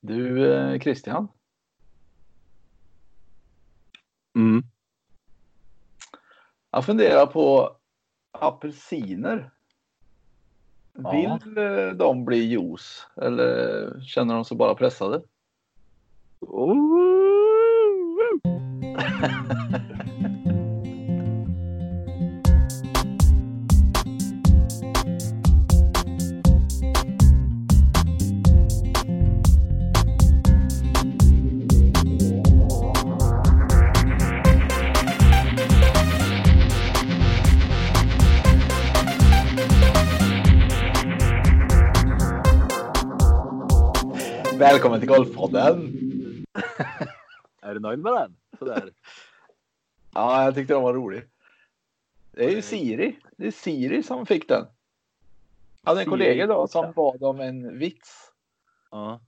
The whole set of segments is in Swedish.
Du eh, Christian, Mm. jag funderar på apelsiner. Ja. Vill eh, de bli juice eller känner de sig bara pressade? Välkommen till Golfpodden! Är du nöjd med den? Sådär. Ja, jag tyckte den var rolig. Det är ju Siri. Det är Siri som fick den. Jag hade en kollega idag fick som bad om en vits. Ja.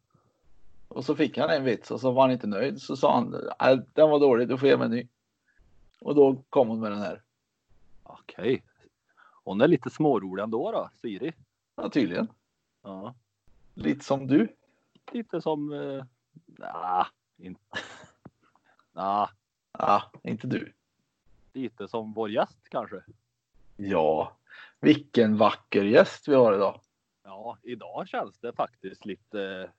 Och så fick han en vits och så var han inte nöjd. Så sa han, "Nej, den var dålig, du får ge mig en ny. Och då kom hon med den här. Okej. Hon är lite smårolig ändå då, Siri. Ja, tydligen. Ja. Lite som du. Lite som... Eh, nah, inte... nah, Ja, inte du. lite som vår gäst kanske. Ja, vilken vacker gäst vi har idag. Ja, idag känns det faktiskt lite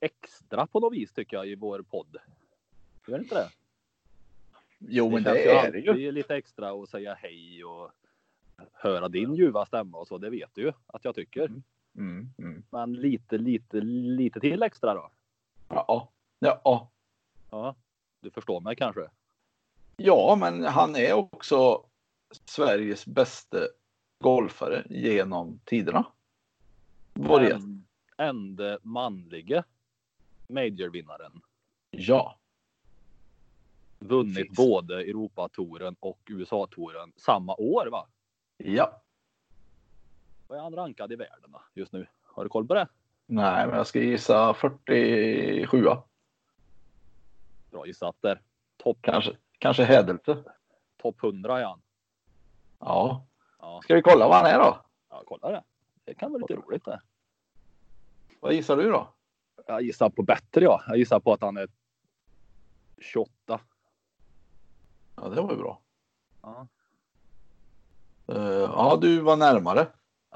extra på något vis tycker jag i vår podd. Gör det inte det? Jo, men känns det är det ju. lite extra att säga hej och höra din ljuva stämma och så. Det vet du ju att jag tycker. Mm, mm. Men lite, lite, lite till extra då. Ja, ja. Ja, du förstår mig kanske. ja, men han är också Sveriges bästa golfare genom tiderna. Gäst. En, ende manlige majorvinnaren. Ja, Vunnit Finns. både Europatouren och USA-touren samma år va? ja. Vad är han rankad i världen då, just nu? Har du koll på det? Nej, men jag ska gissa 47 Bra gissat där. Topp kanske. Kanske Hädelte. top 100 är han. Ja. Ja, Ska vi kolla vad han är då? ja, kolla det. Det kan vara lite roligt det. Vad gissar du då? Jag gissar på bättre ja. Jag gissar på att han är 28. Ja, det var ju bra. Ja. Eh, ja, du var närmare.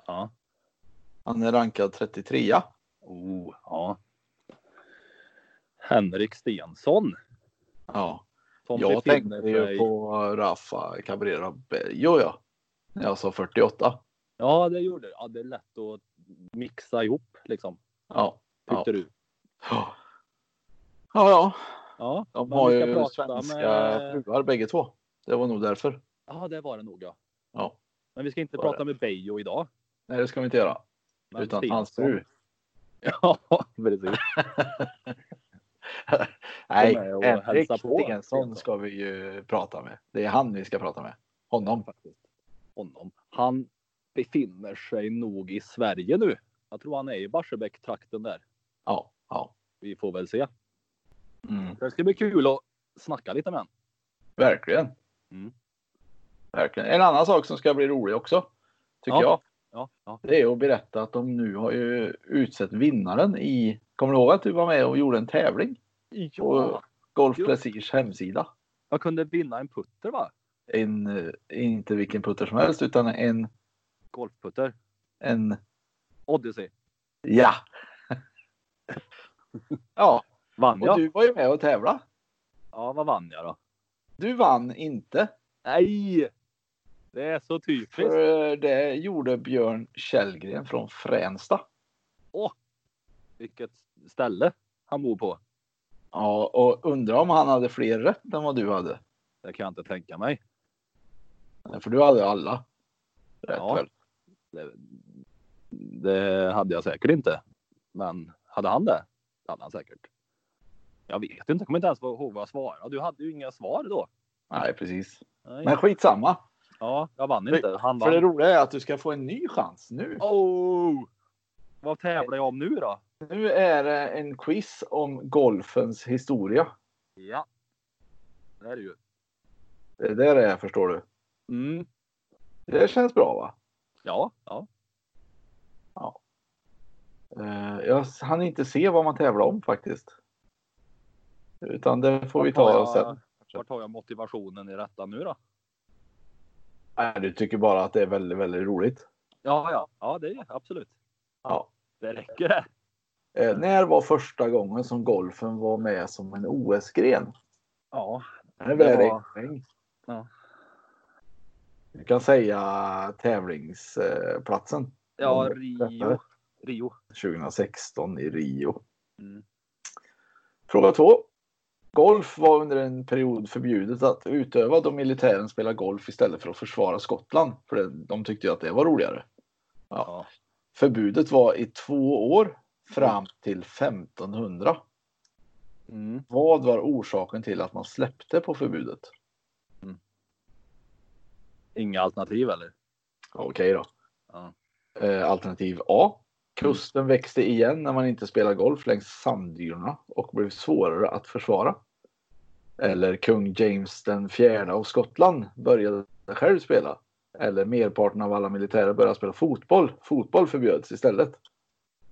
Ja. Han är rankad 33. Oh, ja. Henrik Stensson. Ja. Som Jag tänkte ju sig- på Rafa Cabrera Bello ja. När jag sa 48. Ja, det gjorde. Ja, det är lätt att mixa ihop liksom. Ja. Ja. Tyckte du? Ja, ja. Ja, De men har vi ska ju prata svenska med- fruar bägge två. Det var nog därför. Ja, det var det nog ja. Ja. Men vi ska inte Var det. prata med Beijo idag. Nej, det ska vi inte göra. Men Utan hans fru. Ja, precis. Nej, Henrik. Stensson ska vi ju prata med. Det är han vi ska prata med. Honom. Faktiskt. Honom. Han befinner sig nog i Sverige nu. Jag tror han är i Barsebäck-trakten där. Ja, ja. Vi får väl se. Mm. Det ska bli kul att snacka lite med honom. Verkligen. Mm. Verkligen. En annan sak som ska bli rolig också. Tycker Ja. jag. Ja, ja. Det är att berätta att de nu har ju utsett vinnaren i. Kommer du ihåg att du var med och gjorde en tävling? ja. Golf Jo. Prestige hemsida. Jag kunde vinna en putter va? En, eh, inte vilken putter som helst utan en, Golfputter. en, Odyssey. ja. ja, Vann och jag? du var ju med och tävla. Ja, vad vann jag då? Du vann inte. Nej! Det är så typiskt. För det gjorde Björn Källgren från Fränsta. Vilket ställe han bor på. Ja, och undrar om han hade fler rätt än vad du hade. Det kan jag inte tänka mig. Nej, För du hade alla. Rätt Ja. väl? Det, det hade jag säkert inte. Men hade han det? Det hade han säkert. Jag vet inte, jag kommer inte ens ihåg vad jag svarade. Du hade ju inga svar då. Nej, precis. Nej. Men skitsamma. Ja, jag vann inte. Han För det vann. roliga är att du ska få en ny chans nu. Oh! Vad tävlar jag om nu då? Nu är det en quiz om golfens historia. Ja. Det är det ju. Det är det det är, förstår du. Mm. Det känns bra va? Ja, ja. Eh, Jag hann inte se vad man tävlar om faktiskt. Utan det får vi ta jag- sen. Vart har jag motivationen i detta nu då? Nej, du tycker bara att det är väldigt, väldigt roligt. Ja, ja, ja, det är absolut. Ja. Det räcker det. Eh, när var första gången som golfen var med som en OS-gren? Ja, Det var-. Ja. Du kan säga tävlingsplatsen. ja. Rio. Rio. 2016 i Rio. Mm. Fråga två. Golf var under en period förbjudet att utöva då militären spelade golf istället för att försvara Skottland. För det, de tyckte ju att det var roligare. Ja. Förbudet var i två år fram till 1500. Mm. Vad var orsaken till att man släppte på förbudet? Inga alternativ eller? Okej då. Ja. Eh, alternativ A. Kusten växte igen när man inte spelade golf längs sanddynerna och blev svårare att försvara. Eller kung James den fjärde av Skottland började själv spela. Eller merparten av alla militärer började spela fotboll. Fotboll förbjöds istället.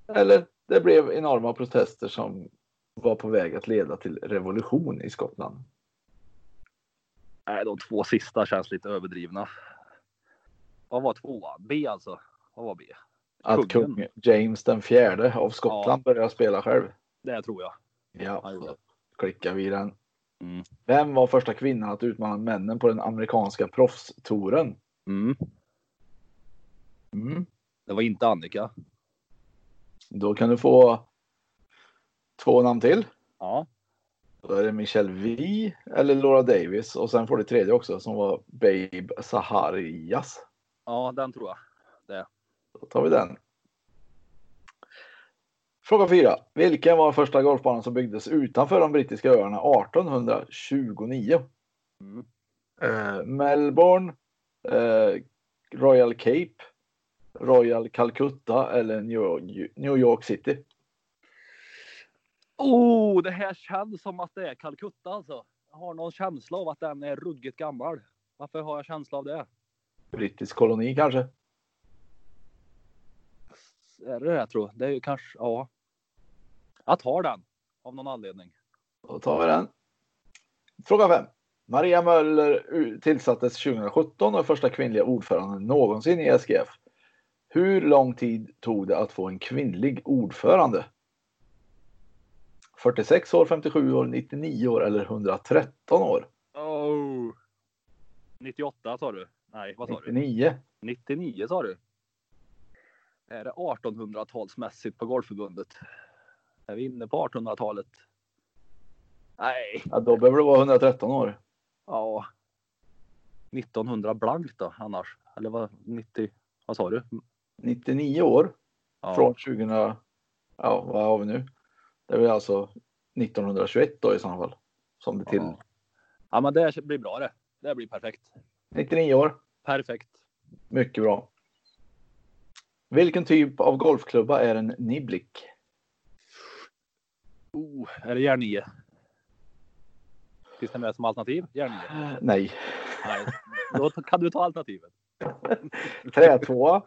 Eller det blev enorma protester som var på väg att leda till revolution i Skottland. Nej, de två sista känns lite överdrivna. Vad var tvåan? B alltså. Vad var B? Att Kungen. kung James den fjärde av Skottland började spela själv. Det tror jag. Ja, det. klickar vi den. Mm. Vem var första kvinnan att utmana männen på den amerikanska proffstouren? Mm. Mm. Det var inte Annika. Då kan du få två namn till. Ja. Då är det Michelle V eller Laura Davis och sen får du tredje också som var Babe Saharias. Ja, den tror jag. Då tar vi den. Fråga 4. Vilken var första golfbanan som byggdes utanför de brittiska öarna 1829? Mm. Eh, Melbourne, eh, Royal Cape, Royal Calcutta eller New York, New York City. Oh, det här känns som att det är Calcutta alltså. Jag har någon känsla av att den är ruggigt gammal. Varför har jag känsla av det? Brittisk koloni kanske? Är det jag tror? Det är ju kanske, ja. Jag tar den av någon anledning. Då tar vi den. Fråga 5. Maria Möller tillsattes 2017 och första kvinnliga ordföranden någonsin i SGF. Hur lång tid tog det att få en kvinnlig ordförande? 46 år, 57 år, 99 år eller 113 år? Oh. 98 sa du? Nej, vad sa du? 99. 99 sa du? Är det 1800-talsmässigt på Golfförbundet? Är vi inne på 1800-talet? Nej, Ja, då behöver det vara 113 år. ja. 1900 blankt då annars? Eller vad? 90? Vad sa du? 99 år Ja. från 2000. Ja, vad har vi nu? Det är väl alltså 1921 då i så fall. Som det till. Ja. ja, men det blir bra det. Det blir perfekt. 99 år. Perfekt. Mycket bra. Vilken typ av golfklubba är en niblick? Oh, är det järn 9? Finns det med som alternativ? Järn 9? Eh, Nej. Nej, då kan du ta alternativet. Trätvåa.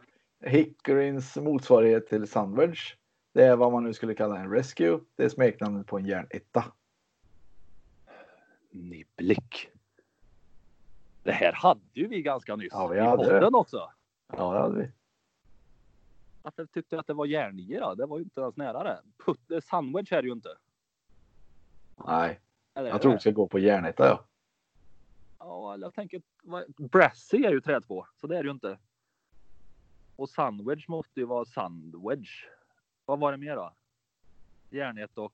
Hickoryns motsvarighet till Sandwedge. Det är vad man nu skulle kalla en Rescue. Det är smeknamnet på en järnetta. Niblick. Det här hade ju vi ganska nyss Ja, vi i hade det. podden också. Ja, det hade vi. Varför tyckte jag att det var järn 9 då? Det var ju inte ens nära det. Put, eh, sandwich är det ju inte. Nej, Eller jag tror vi ska gå på järnetta. Ja. Ja, eller jag tänker, Brassy är ju trätvå, så det är det ju inte. Och sandwich måste ju vara sandwich. Vad var det mer då? Järnet och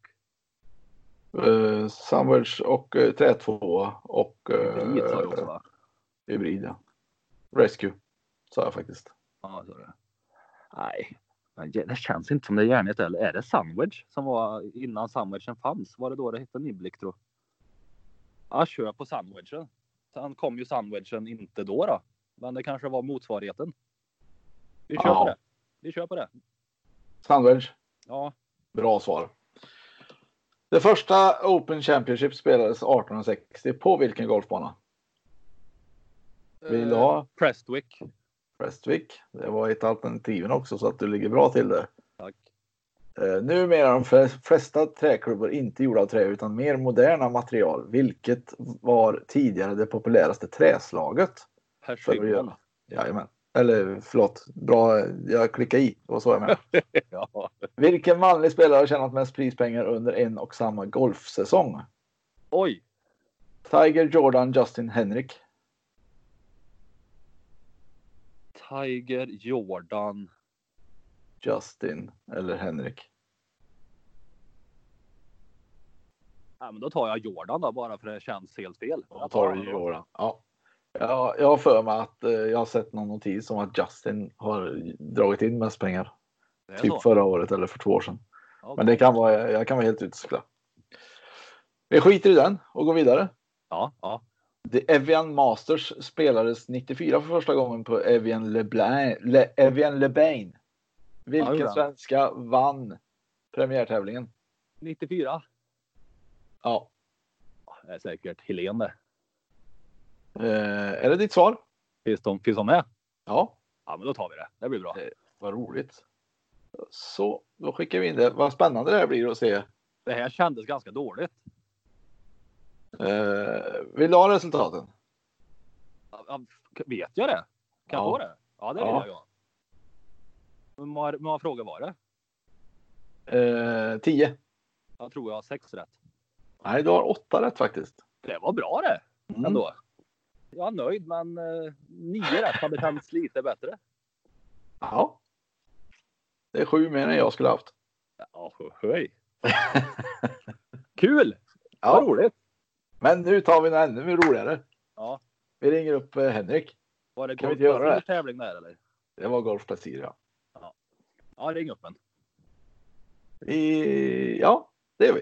Uh, Sandwich och uh, trätvåa och uh, hybrid sa du också va? hybrid. Ja. Rescue sa jag faktiskt. Ja, så det. Nej, det känns inte som det är järnet eller är det Sandwich som var innan sandwichen fanns? Var det då det hette Niblick tro? Ja, kör på sandwichen. Sen kom ju sandwichen inte då då. Men det kanske var motsvarigheten. Vi kör Ja. på det. Vi kör på det. Sandwich. Ja, Bra svar. Det första Open Championship spelades 1860 på vilken golfbana? Vill du ha Eh, Prestwick. Prestwick? Det var ett alternativen också så att du ligger bra till det. Tack. Eh, numera är de fle- flesta träklubbor inte gjorda av trä utan mer moderna material. Vilket var tidigare det populäraste träslaget? Göra. Jajamän. Eller förlåt, bra, jag klickade i. Det var så jag menade. Ja. Vilken manlig spelare har tjänat mest prispengar under en och samma golfsäsong? Oj, Tiger, Jordan, Justin, Henrik. Tiger, Jordan. Justin eller Henrik. Ja, men då tar jag Jordan då bara för det känns helt fel. Då tar du Jordan. Ja. Ja, jag har för mig att eh, jag har sett någon notis om att Justin har dragit in mest pengar. Typ så. förra året eller för två år sedan. Ja, Men det kan vara, jag kan vara helt ute och cykla. Vi skiter i den och går vidare. Ja, ja. The Evian Masters spelades 94 för första gången på Evian LeBlain. Le, Evian LeBain. Vilken Ja, svenska vann premiärtävlingen? 94. Ja. Det är säkert Helene det. Eh, är det ditt svar? Finns de, finns de med? Ja. Ja, men då tar vi det. Det blir bra. Eh. Vad roligt. Så, då skickar vi in det. Vad spännande det här blir att se. Det här kändes ganska dåligt. Eh, vill du ha resultaten? Vet jag det? Kan jag Ja. få det? Ja, det vill Ja. jag. ja. Hur många, frågor var det? Eh, 10. Jag tror jag har sex rätt. Nej, du har åtta rätt faktiskt. Det var bra det Mm. ändå. Jag är nöjd, men eh, nio rätt hade känts lite bättre. Ja. Det är sju mer än jag skulle haft. Ja, höj. Kul! Vad Ja, roligt. Men nu tar vi något ännu mer roligare. Ja. Vi ringer upp eh, Henrik. Var det Kan vi inte göra det? golfplacerers tävling där eller? Det var Golf Placier, ja. Ja, ring upp en. Vi, ja, det gör vi.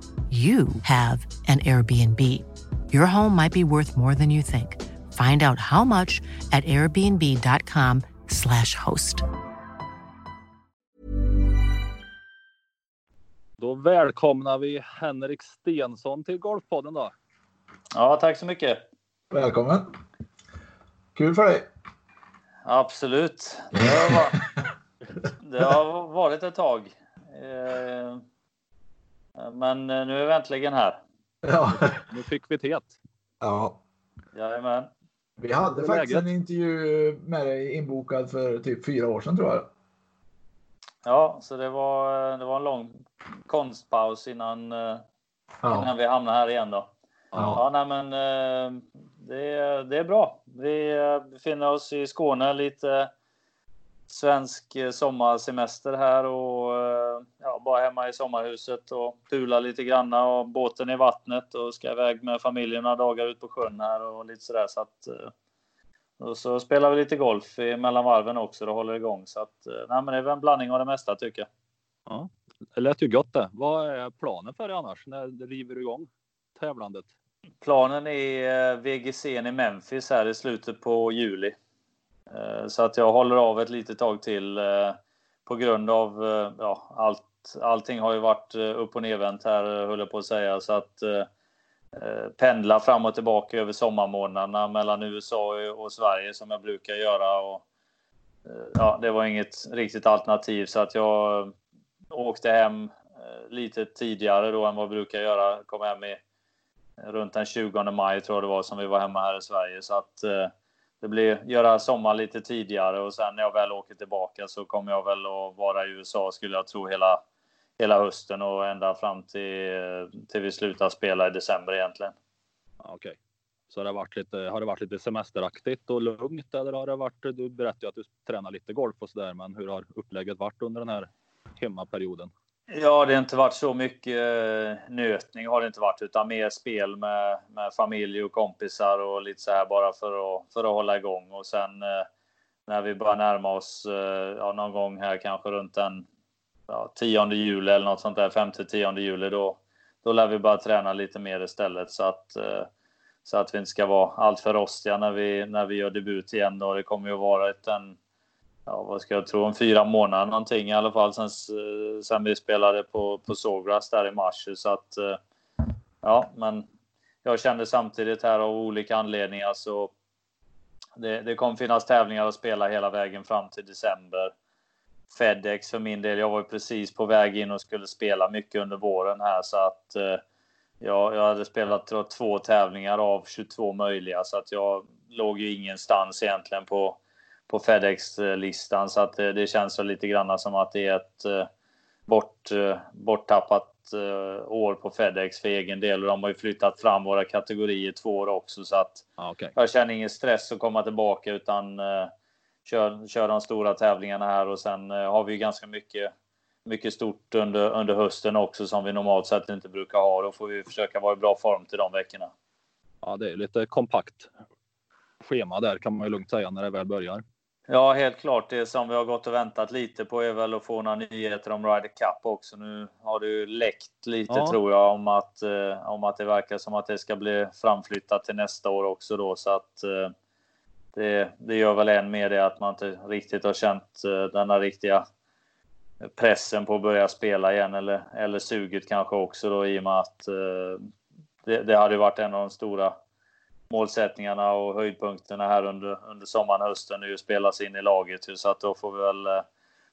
you have an Airbnb. Your home might be worth more than you think. Find out how much at airbnb.com/slash host. Då välkomnar vi Henrik Stensson till Golfpodden då. Ja, tack så mycket. Välkommen. Kul för dig. Absolut. Det har, va- det har varit ett tag. Eh, Men nu är vi äntligen här. Ja. Nu fick vi det. ja. Jajamän. Vi hade faktiskt läget? en intervju med dig inbokad för typ fyra år sedan tror jag. Ja, så det var, det var en lång konstpaus innan, eh, innan Ja. vi hamnade här igen då. Ja. Ja, nej, men eh, det, är- det är bra. Vi eh, befinner oss i Skåne, lite svensk eh, sommarsemester här och eh, ja, bara hemma i sommarhuset och pula lite granna och båten i vattnet och ska iväg med familjen några dagar ut på sjön här och lite sådär så att eh, och så spelar vi lite golf i- mellan varven också och håller igång så att nej, men det är väl en blandning av det mesta tycker jag. Ja. Det lät ju gott det. Vad är planen för dig annars? När river du igång tävlandet? Planen är VGC i Memphis här i slutet på juli. Eh, så att jag håller av ett litet tag till eh, på grund av eh, ja, allt. Allting har ju varit upp och nervänt här höll jag på att säga så att eh, pendla fram och tillbaka över sommarmånaderna mellan USA och Sverige som jag brukar göra. Och, ja, det var inget riktigt alternativ så att jag åkte hem lite tidigare då än vad jag brukar göra. Kom hem i runt den 20 maj tror jag det var som vi var hemma här i Sverige. Så att eh, det blir göra sommar lite tidigare och sen när jag väl åker tillbaka så kommer jag väl att vara i USA skulle jag tro hela, hela hösten och ända fram till, till vi slutar spela i december egentligen. Okej. Okay. Så har det, varit lite, har det varit lite semesteraktigt och lugnt eller har det varit, du berättade ju att du tränar lite golf och sådär, men hur har upplägget varit under den här hemmaperioden? Ja, det har inte varit så mycket eh, nötning har det inte varit, utan mer spel med, med familj och kompisar och lite så här bara för att, för att hålla igång. Och sen eh, när vi börjar närma oss eh, ja, någon gång här kanske runt den ja, 10 juli eller något sånt där, 5-10 juli, då, då lär vi börja träna lite mer istället så att, så att vi inte ska vara alltför rostiga när vi, när vi gör debut igen. Då. Det kommer ju vara ett, en, ja, vad ska jag tro, om fyra månader någonting i alla fall sen, eh, sen vi spelade på, på Sawgrass där i mars. Så att, eh, ja, men jag kände samtidigt här av olika anledningar så det, det kommer finnas tävlingar att spela hela vägen fram till december. Fedex för min del, jag var precis på väg in och skulle spela mycket under våren här så att eh, jag, jag hade spelat tror, två tävlingar av 22 möjliga så att jag låg ju ingenstans egentligen på på Fedex-listan så att det, det känns så lite grann som att det är ett eh, bort, eh, borttappat eh, år på Fedex för egen del och de har ju flyttat fram våra kategorier två år också så att ah, okay. jag känner ingen stress att komma tillbaka utan kör, kör de stora tävlingarna här och sen har vi ju ganska mycket mycket stort under, under hösten också som vi normalt sett inte brukar ha. Då får vi försöka vara i bra form till de veckorna. Ja, det är lite kompakt schema där kan man ju lugnt säga när det väl börjar. Ja, helt klart. Det som vi har gått och väntat lite på är väl att få några nyheter om Ryder Cup också. Nu har det ju läckt lite ja. tror jag om att, eh, om att det verkar som att det ska bli framflyttat till nästa år också då så att eh, det, det gör väl än mer det att man inte riktigt har känt eh, denna riktiga pressen på att börja spela igen eller, eller suget kanske också då i och med att eh, det, det hade varit en av de stora målsättningarna och höjdpunkterna här under, under sommaren och hösten ju spelas in i laget. Så att då får vi väl eh,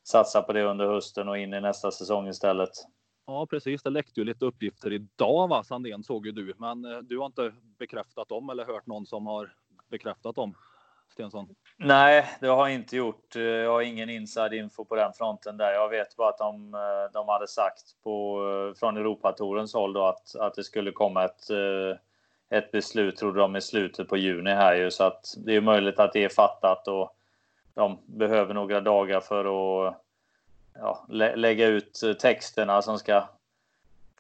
satsa på det under hösten och in i nästa säsong istället. Ja, precis. Det läckte ju lite uppgifter idag, va? Sandén såg ju du, men eh, du har inte bekräftat dem eller hört någon som har bekräftat dem? Stensson? Nej, det har jag inte gjort. Eh, jag har ingen inside info på den fronten där. Jag vet bara att de, de hade sagt på, från Europatorens håll då att, att det skulle komma ett ett beslut trodde de i slutet på juni här ju. Så att det är möjligt att det är fattat och de behöver några dagar för att ja, lä lägga ut texterna som ska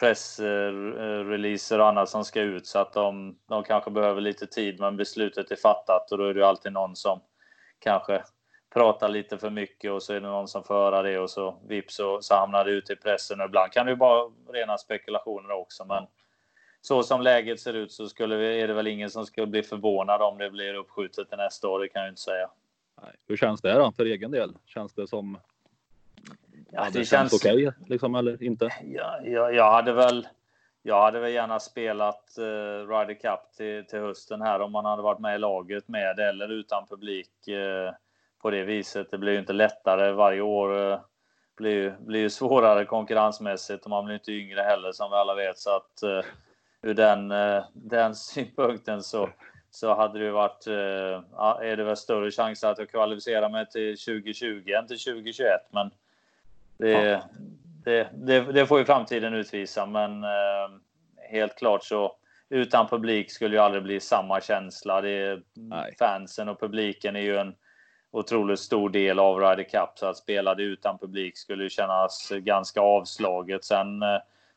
pressreleaser och annat som ska ut. Så att de, de kanske behöver lite tid men beslutet är fattat och då är det alltid någon som kanske pratar lite för mycket och så är det någon som får höra det och så vips så, så hamnar det ute i pressen. Och ibland kan det ju vara rena spekulationer också men så som läget ser ut så skulle vi, är det väl ingen som skulle bli förvånad om det blir uppskjutet till nästa år. Det kan jag inte säga. Nej. Hur känns det då för egen del? Känns det som? Ja, det, det känns okej okay, liksom eller inte? Ja, ja, jag hade väl. Jag hade väl gärna spelat uh, Ryder Cup till, till hösten här om man hade varit med i laget med eller utan publik uh, på det viset. Det blir ju inte lättare varje år. Uh, blir, blir ju svårare konkurrensmässigt och man blir inte yngre heller som vi alla vet så att uh, ur den, eh, den synpunkten så, så hade det varit, eh, är det väl större chans att jag kvalificerar mig till 2020 än till 2021. Men det, ja. det, det, det, får ju framtiden utvisa. Men eh, helt klart så utan publik skulle ju aldrig bli samma känsla. Det är, fansen och publiken är ju en otroligt stor del av Ryder Cup så att spela det utan publik skulle ju kännas ganska avslaget. Sen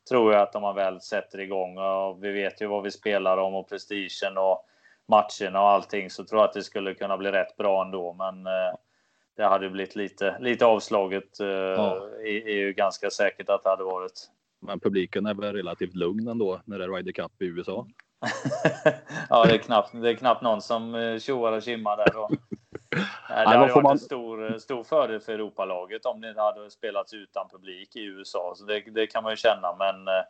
tror jag att om man väl sätter igång och vi vet ju vad vi spelar om och prestigen och matcherna och allting så tror jag att det skulle kunna bli rätt bra ändå. Men eh, det hade blivit lite, lite avslaget. Eh, ja. är, är ju ganska säkert att det hade varit. Men publiken är väl relativt lugn ändå när det är Ryder Cup i USA? ja, det är, knappt, det är knappt någon som eh, tjoar och kimmar där. Då. Det hade varit man... en stor, stor fördel för Europalaget om det hade spelats utan publik i USA. Så det, det kan man ju känna. Men eh,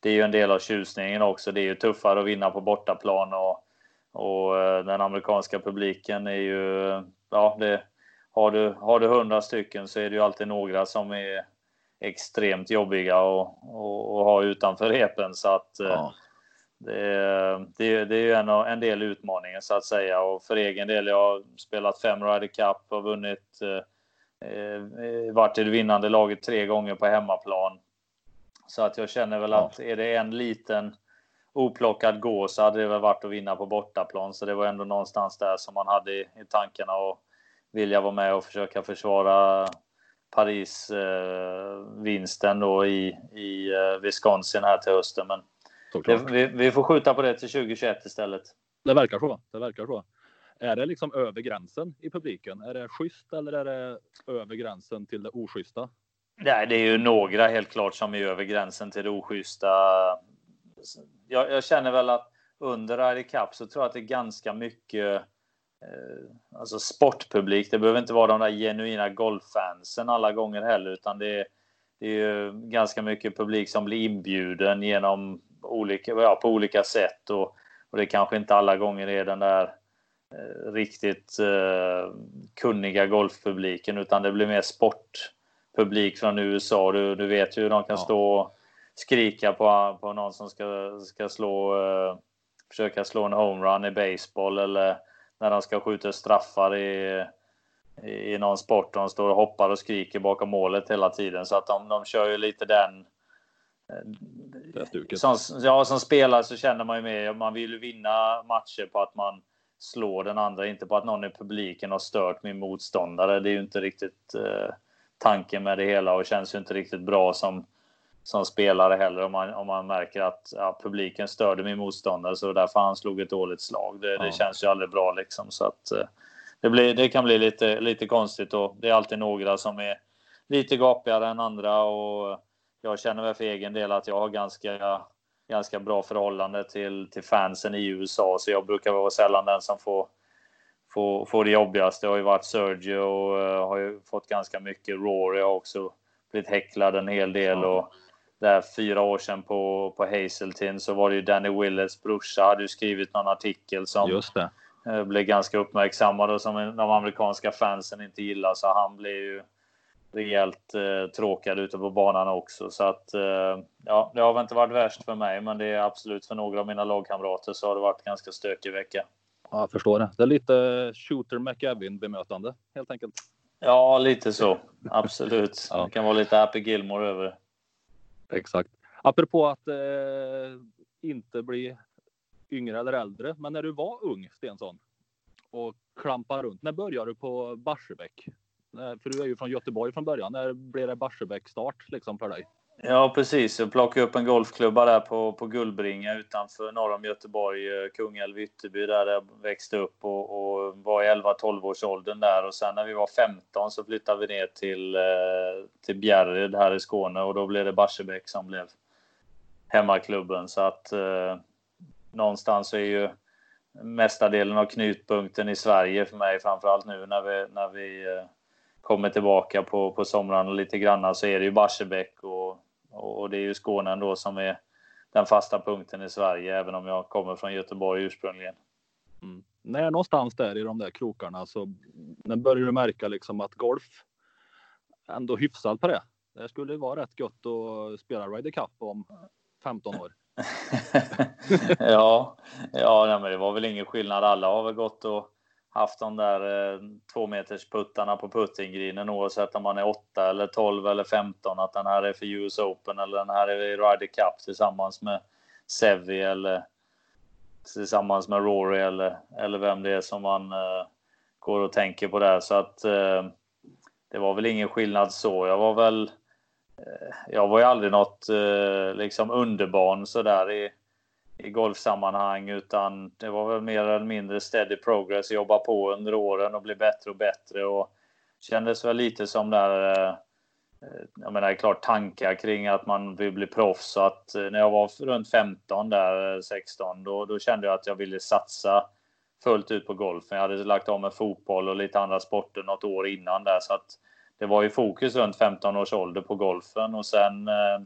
det är ju en del av tjusningen också. Det är ju tuffare att vinna på bortaplan och, och eh, den amerikanska publiken är ju, ja, det, har du, har du hundra stycken så är det ju alltid några som är extremt jobbiga att ha utanför repen. Så att, eh, ja. Det, det, det är ju en, en del utmaningar så att säga. Och för egen del, jag har spelat fem Ryder Cup och vunnit, eh, eh, varit i det vinnande laget tre gånger på hemmaplan. Så att jag känner väl ja. att är det en liten oplockad gå så hade det väl varit att vinna på bortaplan. Så det var ändå någonstans där som man hade i, i tankarna och vilja vara med och försöka försvara Paris-vinsten då i, i eh, Wisconsin här till hösten. Men det, vi, vi, får skjuta på det till 2021 istället. Det verkar så. Det verkar så. Är det liksom över gränsen i publiken? Är det schysst eller är det över gränsen till det oschyssta? Nej, det är ju några helt klart som är över gränsen till det oschyssta. Jag, jag känner väl att under Ryder Cup så tror jag att det är ganska mycket eh, alltså sportpublik. Det behöver inte vara de där genuina golffansen alla gånger heller, utan det är, det är ju ganska mycket publik som blir inbjuden genom olika, ja, på olika sätt och, och det kanske inte alla gånger är den där eh, riktigt eh, kunniga golfpubliken, utan det blir mer sportpublik från USA. Du, du vet ju hur de kan ja. stå och skrika på, på någon som ska, ska slå, eh, försöka slå en homerun i baseball eller när de ska skjuta straffar i, i någon sport. De står och hoppar och skriker bakom målet hela tiden. Så att de, de kör ju lite den... Som, ja, som spelare så känner man ju med, man vill ju vinna matcher på att man slår den andra, inte på att någon i publiken har stört min motståndare. Det är ju inte riktigt eh, tanken med det hela och känns ju inte riktigt bra som som spelare heller om man, om man märker att ja, publiken störde min motståndare så därför han slog ett dåligt slag. Det, ja. det känns ju aldrig bra liksom. Så att, eh, det, blir, det kan bli lite, lite konstigt och det är alltid några som är lite gapigare än andra och jag känner väl för egen del att jag har ganska, ganska bra förhållande till, till fansen i USA så jag brukar vara sällan den som får får, får det jobbigaste. Det har ju varit Sergio och uh, har ju fått ganska mycket. Rory har också blivit häcklad en hel del och där fyra år sedan på, på Hazeltine så var det ju Danny Willets brorsa hade ju skrivit någon artikel som Just det. Eh, blev ganska uppmärksammad och som de amerikanska fansen inte gillar så han blev ju rejält eh, tråkad ute på banan också. Så att eh, ja, det har väl inte varit värst för mig, men det är absolut för några av mina lagkamrater så har det varit ganska stökig vecka. Ja, jag förstår det. Det är lite shooter McEvin bemötande helt enkelt. Ja, lite så. Absolut. ja. Det kan vara lite Happy Gilmore över Exakt. Apropå att eh, inte bli yngre eller äldre. Men när du var ung, Stensson, och klampade runt. När började du på Barsebäck? Eh, för du är ju från Göteborg från början. När blev det Barsebäck-start liksom för dig? Ja, precis. Jag plockade upp en golfklubba där på, på Gullbringa utanför norr om Göteborg, eh, Kungälv, Ytterby, där jag växte upp och, och var i 11-12 års åldern där. Och sen när vi var 15 så flyttade vi ner till, eh, till Bjärred här i Skåne och då blev det Barsebäck som blev hemmaklubben. Så att eh, någonstans är ju mesta delen av knutpunkten i Sverige för mig, framförallt nu när vi, när vi eh, kommer tillbaka på, på somrarna lite grann så är det ju Barsebäck och och det är ju Skåne då som är den fasta punkten i Sverige, även om jag kommer från Göteborg ursprungligen. Mm. När någonstans där i de där krokarna så när börjar du märka liksom att golf ändå hyfsat på det? Det skulle vara rätt gött att spela Ryder Cup om 15 år. ja, ja nej, men det var väl ingen skillnad. Alla har väl gått och haft de där eh, två meters puttarna på puttinggrinen oavsett om man är 8 eller 12 eller 15 att den här är för US Open eller den här är i Ryder Cup tillsammans med Sevi eller tillsammans med Rory eller, eller vem det är som man eh, går och tänker på där så att eh, det var väl ingen skillnad så. Jag var väl eh, jag var ju aldrig något eh, liksom underbarn så där i i golfsammanhang utan det var väl mer eller mindre steady progress, jobba på under åren och bli bättre och bättre. Och kändes väl lite som där eh, jag menar klart tankar kring att man vill bli proffs. Så att eh, när jag var runt 15 där eh, 16 då, då kände jag att jag ville satsa fullt ut på golfen. Jag hade lagt av med fotboll och lite andra sporter något år innan där. Så att det var ju fokus runt 15 års ålder på golfen. Och sen eh,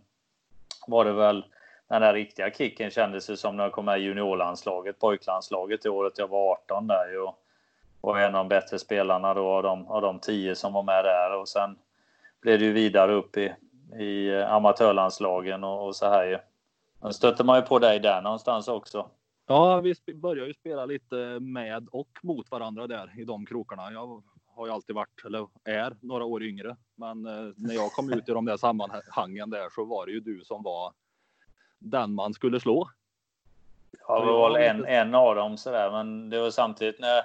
var det väl den där riktiga kicken kändes det som när jag kom med i juniorlandslaget, pojklandslaget, i året jag var 18 där. Och, och en av de bättre spelarna då av de, av de tio som var med där. Och sen blev det ju vidare upp i, i amatörlandslagen och, och så här ju. Sen stötte man ju på dig där någonstans också. Ja, vi började ju spela lite med och mot varandra där i de krokarna. Jag har ju alltid varit, eller är, några år yngre. Men eh, när jag kom ut i de där sammanhangen där så var det ju du som var den man skulle slå. Ja, det var väl en, en av dem sådär, men det var samtidigt när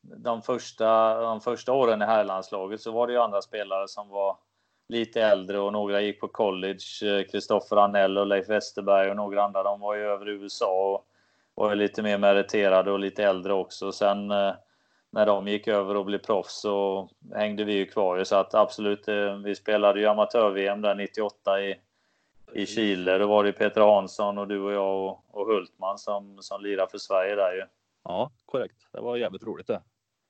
de första, de första åren i herrlandslaget så var det ju andra spelare som var lite äldre och några gick på college. Kristoffer Annell och Leif Westerberg och några andra. De var ju över i USA och var lite mer meriterade och lite äldre också. Sen eh, när de gick över och blev proffs så hängde vi ju kvar. Så att absolut, eh, vi spelade ju amatör-VM där 98 i, i Chile. Då var det Peter Hansson och du och jag och, och Hultman som, som lirade för Sverige där ju. Ja, korrekt. Det var jävligt roligt det.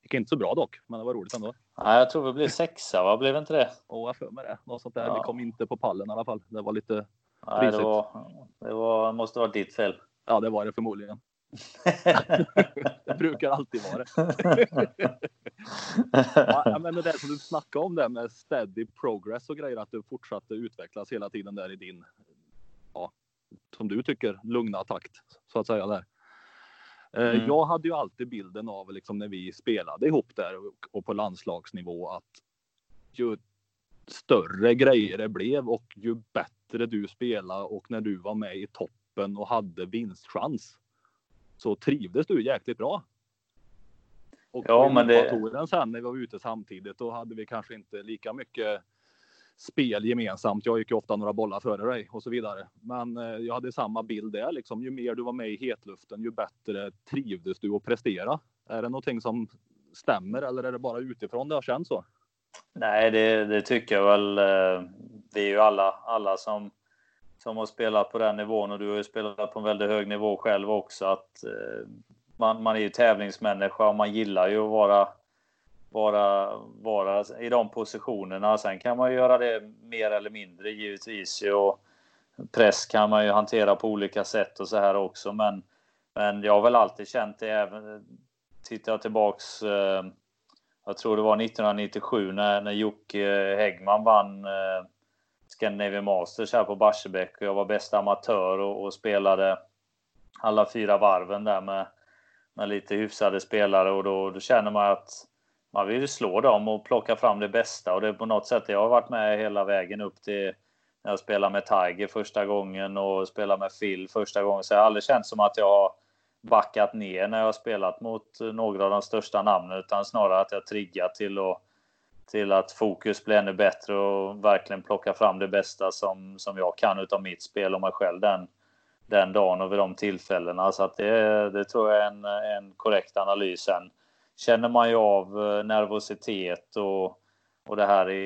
Gick inte så bra dock, men det var roligt ändå. Nej, jag tror vi blev sexa, va? Blev inte det? Åh, jag för mig det. Något sånt där. Ja. Vi kom inte på pallen i alla fall. Det var lite Nej, det, var, det var, måste vara ditt fel. Ja, det var det förmodligen. Det brukar alltid vara ja, men det där som du snackade om där med steady progress och grejer, att du fortsatte utvecklas hela tiden där i din, ja, som du tycker, lugna takt så att säga där. Eh, mm. Jag hade ju alltid bilden av liksom när vi spelade ihop där och på landslagsnivå att ju större grejer det blev och ju bättre du spelade och när du var med i toppen och hade vinstchans så trivdes du jäkligt bra. Och ja, men det... sen när vi var ute samtidigt, då hade vi kanske inte lika mycket spel gemensamt. Jag gick ju ofta några bollar före dig och så vidare. Men eh, jag hade samma bild där liksom. Ju mer du var med i hetluften, ju bättre trivdes du att prestera. Är det någonting som stämmer eller är det bara utifrån det har känts så? Nej, det, det, tycker jag väl. Eh, vi är ju alla, alla som, som har spelat på den nivån och du har ju spelat på en väldigt hög nivå själv också. Att eh, man, man är ju tävlingsmänniska och man gillar ju att vara vara, vara i de positionerna. Sen kan man göra det mer eller mindre givetvis. Och press kan man ju hantera på olika sätt och så här också. Men, men jag har väl alltid känt det även tittar jag tillbaks. Eh, jag tror det var 1997 när, när Jocke Häggman vann eh, Scandinavian Masters här på Barsebäck. Och jag var bästa amatör och, och spelade alla fyra varven där med, med lite hyfsade spelare. Och då, då känner man att man vill slå dem och plocka fram det bästa. Och det är på något sätt, jag har varit med hela vägen upp till när jag spelade med Tiger första gången och spelade med Phil första gången. Så jag har aldrig känt som att jag har backat ner när jag har spelat mot några av de största namnen utan snarare att jag triggat till, att till att fokus blir ännu bättre och verkligen plocka fram det bästa som, som jag kan utav mitt spel och mig själv den, den dagen och vid de tillfällena. Så att det, det tror jag är en, en korrekt analys. Sen känner man ju av eh, nervositet och, och det här i,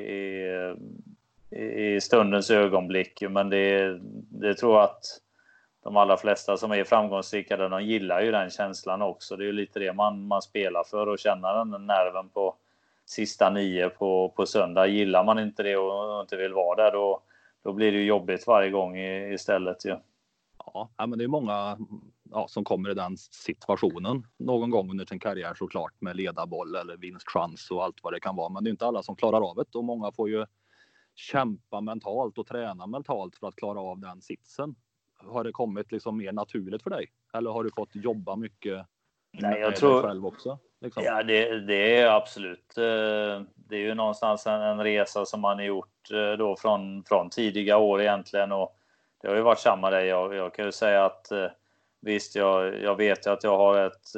i, i stundens ögonblick. Men det, det tror jag att de allra flesta som är framgångsrika, de gillar ju den känslan också. Det är ju lite det man, man spelar för och känna den nerven på sista nio på, på söndag. Gillar man inte det och inte vill vara där, då, då blir det ju jobbigt varje gång istället. Ju. Ja, men det är många ja, som kommer i den situationen någon gång under sin karriär såklart med ledarboll eller vinstchans och allt vad det kan vara. Men det är inte alla som klarar av det och många får ju kämpa mentalt och träna mentalt för att klara av den sitsen. Har det kommit liksom mer naturligt för dig? Eller har du fått jobba mycket Nej, jag tror... själv också? Liksom? Ja, det, det, är absolut. Eh, det är ju någonstans en, en resa som man har gjort eh, då från, från tidiga år egentligen. Och det har ju varit samma där. Jag, jag kan ju säga att eh, Visst, jag, jag vet ju att jag har ett...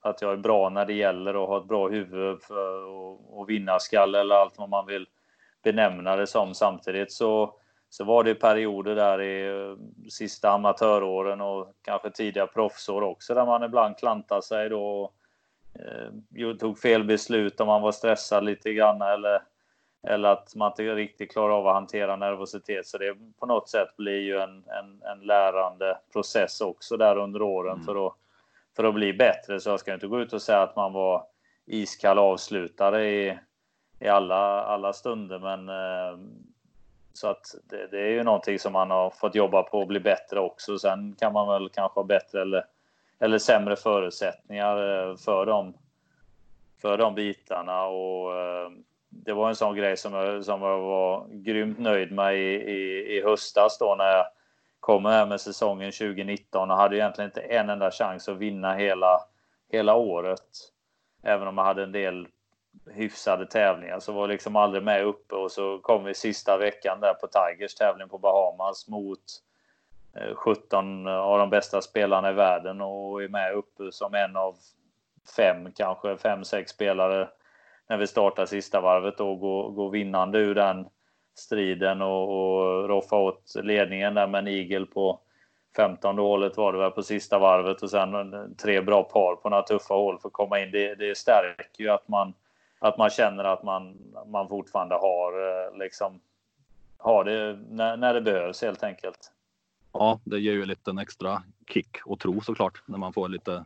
Att jag är bra när det gäller att ha ett bra huvud för och, och vinnarskalle eller allt vad man vill benämna det som. Samtidigt så, så var det perioder där i sista amatöråren och kanske tidiga proffsår också där man ibland klantade sig då och eh, tog fel beslut om man var stressad lite grann eller eller att man inte riktigt klarar av att hantera nervositet. Så det på något sätt blir ju en, en, en lärande process också där under åren mm. för, att, för att bli bättre. Så jag ska inte gå ut och säga att man var iskall avslutare i, i alla, alla stunder, men eh, så att det, det, är ju någonting som man har fått jobba på och bli bättre också. Sen kan man väl kanske ha bättre eller, eller sämre förutsättningar eh, för dem, för de bitarna. Och, eh, det var en sån grej som jag, som jag var grymt nöjd med i, i, i höstas då när jag kom här med säsongen 2019 och hade egentligen inte en enda chans att vinna hela, hela året. Även om jag hade en del hyfsade tävlingar så var jag liksom aldrig med uppe och så kom vi sista veckan där på Tigers tävling på Bahamas mot Eh, 17 eh, av de bästa spelarna i världen och är med uppe som en av fem, kanske fem, sex spelare när vi startar sista varvet och går, går vinnande ur den striden och, och roffa åt ledningen där med en igel på 15 hålet var det väl på sista varvet och sen eh, tre bra par på några tuffa hål för att komma in. Det, det stärker ju att man att man känner att man, man fortfarande har, liksom, har det när, när det behövs helt enkelt. Ja, det ger ju lite en extra kick och tro såklart när man får lite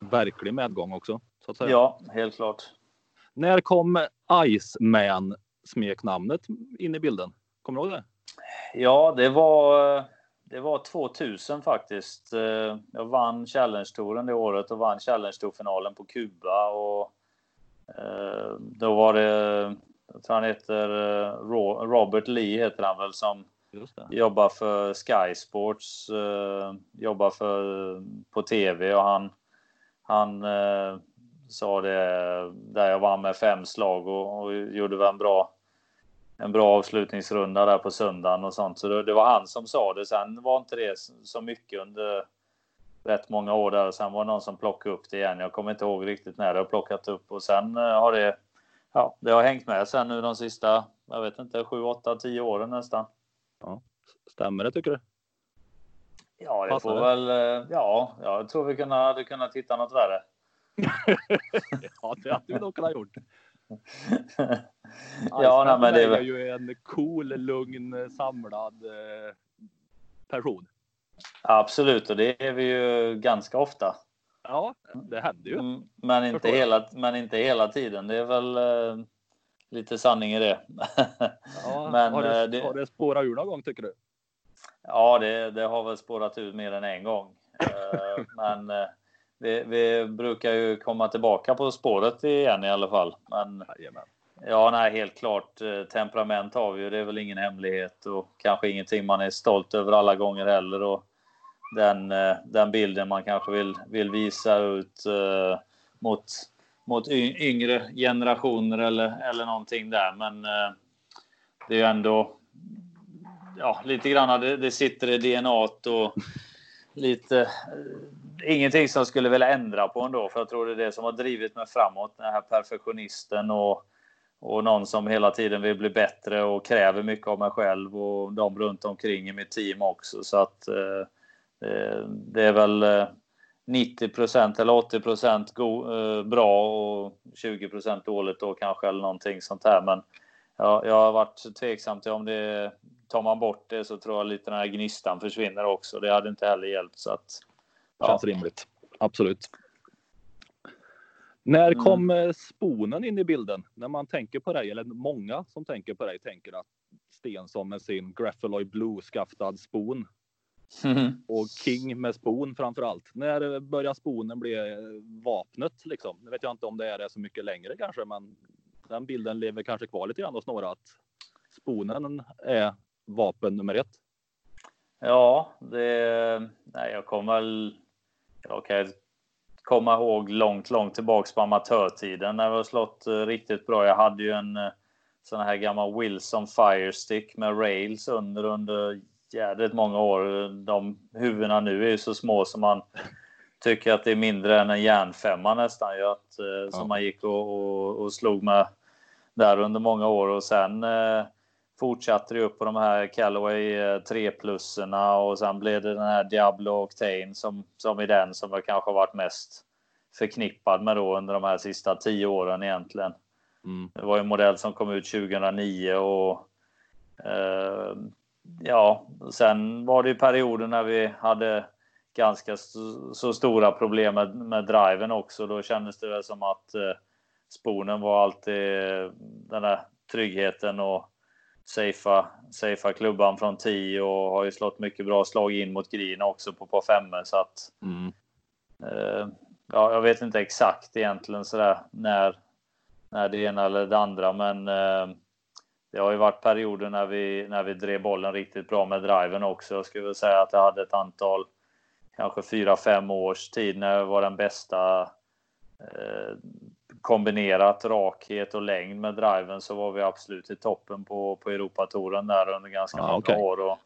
verklig medgång också. Så att säga. Ja, helt klart. När kom Iceman smeknamnet in i bilden? Kommer du ihåg det? Ja, det var, det var 2000 faktiskt. Eh, jag vann Challenge-touren det året och vann Challenge-tour-finalen på Kuba. Och Eh, då var det, jag tror han heter eh, Robert Lee heter han väl som jobbar för Sky Sports, eh, jobbar för, på tv och han, han eh, sa det där jag vann med fem slag och, och gjorde väl en bra en bra avslutningsrunda där på söndagen och sånt. Så det, det, var han som sa det. Sen var inte det så mycket under rätt många år där och sen var det någon som plockade upp det igen. Jag kommer inte ihåg riktigt när det har plockat upp och sen eh, har det Ja, det har hängt med sen nu de sista, jag vet inte, 7, 8, 10 åren nästan. Ja. Stämmer det tycker du? Ja, det får väl, eh, ja, jag tror vi kunde, hade kunnat hitta något värre. ja, det hade vi nog kunnat gjort. ja, nej, men det är ju en cool, lugn, samlad eh, person. Absolut, och det är vi ju ganska ofta. Ja, det händer ju. Mm, men inte, hela, men inte hela tiden. Det är väl eh, lite sanning i det. Ja, men, har, det, det, har det spårat ur någon gång tycker du? Ja, det, det har väl spårat ur mer än en gång. Eh, men eh, vi, vi, brukar ju komma tillbaka på spåret igen i alla fall. Men, Jajamän. Ja, nej, helt klart. Eh, temperament har vi ju. Det är väl ingen hemlighet och kanske ingenting man är stolt över alla gånger heller. Och den, eh, den bilden man kanske vill, vill visa ut mot, mot yngre generationer eller, eller någonting där. Men eh, det är ju ändå ja, lite grann det, det sitter i DNA och lite eh, ingenting som jag skulle vilja ändra på ändå. För jag tror det är det som har drivit mig framåt. Den här perfektionisten och och någon som hela tiden vill bli bättre och kräver mycket av mig själv och de runt omkring i mitt team också. Så att eh, eh det är väl eh, 90 eh, eller 80 eh, bra och 20% dåligt då kanske eller någonting sånt här. Men ja, jag har varit tveksam till om det tar man bort det så tror jag lite den här gnistan försvinner också. Det hade inte heller hjälpt så att. Ja. Känns rimligt. Absolut. När mm. kom mm. sponen in i bilden? När man tänker på dig, eller många som tänker på dig, tänker att Stensson med sin Graphaloy Blue-skaftad spon. Mm. Och King med spon framför allt. När börjar sponen bli eh, vapnet liksom? Nu vet jag inte om det är det så mycket längre kanske, men den bilden lever kanske kvar lite grann hos några att sponen är vapen nummer ett. Ja, det. Nej, jag kommer väl. Jag kan komma ihåg långt, långt tillbaks på amatörtiden när vi har slått uh, riktigt bra. Jag hade ju en uh, sån här gammal Wilson Firestick med rails under under jädrigt många år. De huvudena nu är ju så små som man tycker att det är mindre än en järnfemma nästan ju att, ja. som man gick och, och, och, slog med där under många år och sen fortsatte det upp på de här Callaway 3 eh, pluserna och sen blev det den här Diablo Octane som, som är den som jag kanske har varit mest förknippad med då under de här sista tio åren egentligen. Mm. Det var en modell som kom ut 2009 och eh, ja, sen var det ju perioder när vi hade ganska så, så stora problem med, med driven också. Då kändes det väl som att eh, sponen var alltid den där tryggheten och safea, safea klubban från 10 och har ju slått mycket bra slag in mot green också på par femmor så att Mm. eh, ja, jag vet inte exakt egentligen sådär när, när det ena eller det andra, men eh, det har ju varit perioder när vi, när vi drev bollen riktigt bra med driven också. Jag skulle säga att jag hade ett antal, kanske fyra, fem års tid när jag var den bästa eh, kombinerat rakhet och längd med driven så var vi absolut i toppen på, på Europatouren där under ganska Ja, många okej. år. Och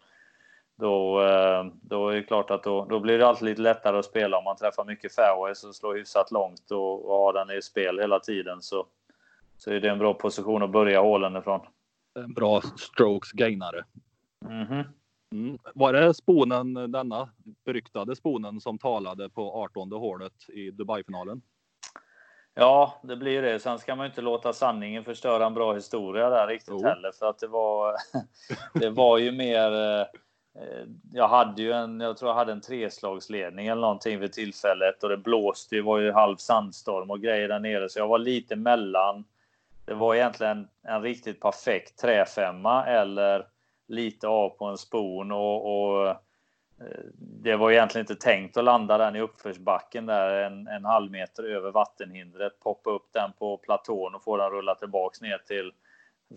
då, eh, då är det klart att då, då blir det alltid lite lättare att spela om man träffar mycket fairways och slår hyfsat långt och, och har den i spel hela tiden så, så är det en bra position att börja hålen ifrån. En bra strokes gainare. Mhm. Mm. Var det sponen, denna beryktade sponen som talade på 18 hålet i Dubai-finalen? Ja, det blir det. Sen ska man ju inte låta sanningen förstöra en bra historia där riktigt Jo. heller. För att det var, det var ju mer... eh, Jag hade ju en, jag tror jag hade en treslagsledning eller någonting vid tillfället och det blåste ju, var ju halv sandstorm och grejer där nere. Så jag var lite mellan. Det var egentligen en riktigt perfekt träfemma eller lite av på en spon och, och eh, det var egentligen inte tänkt att landa den i uppförsbacken där en, en halv meter över vattenhindret, poppa upp den på platån och få den rulla tillbaks ner till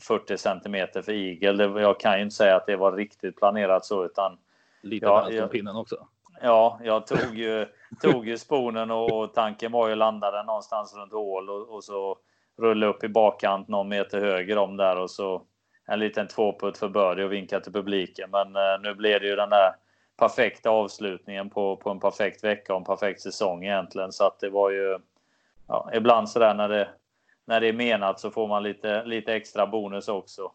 40 centimeter för igel. Det, jag kan ju inte säga att det var riktigt planerat så utan Lite Ja, vänster om ja. pinnen också. ja, jag tog ju, tog ju sponen och, och tanken var ju att landa den någonstans runt hål och, och så rulla upp i bakkant någon meter höger om där och så en liten tvåputt för birdie och vinka till publiken. Men eh, nu blev det ju den där perfekta avslutningen på, på en perfekt vecka och en perfekt säsong egentligen. Så att det var ju ja, ibland så där när det, när det är menat så får man lite, lite extra bonus också.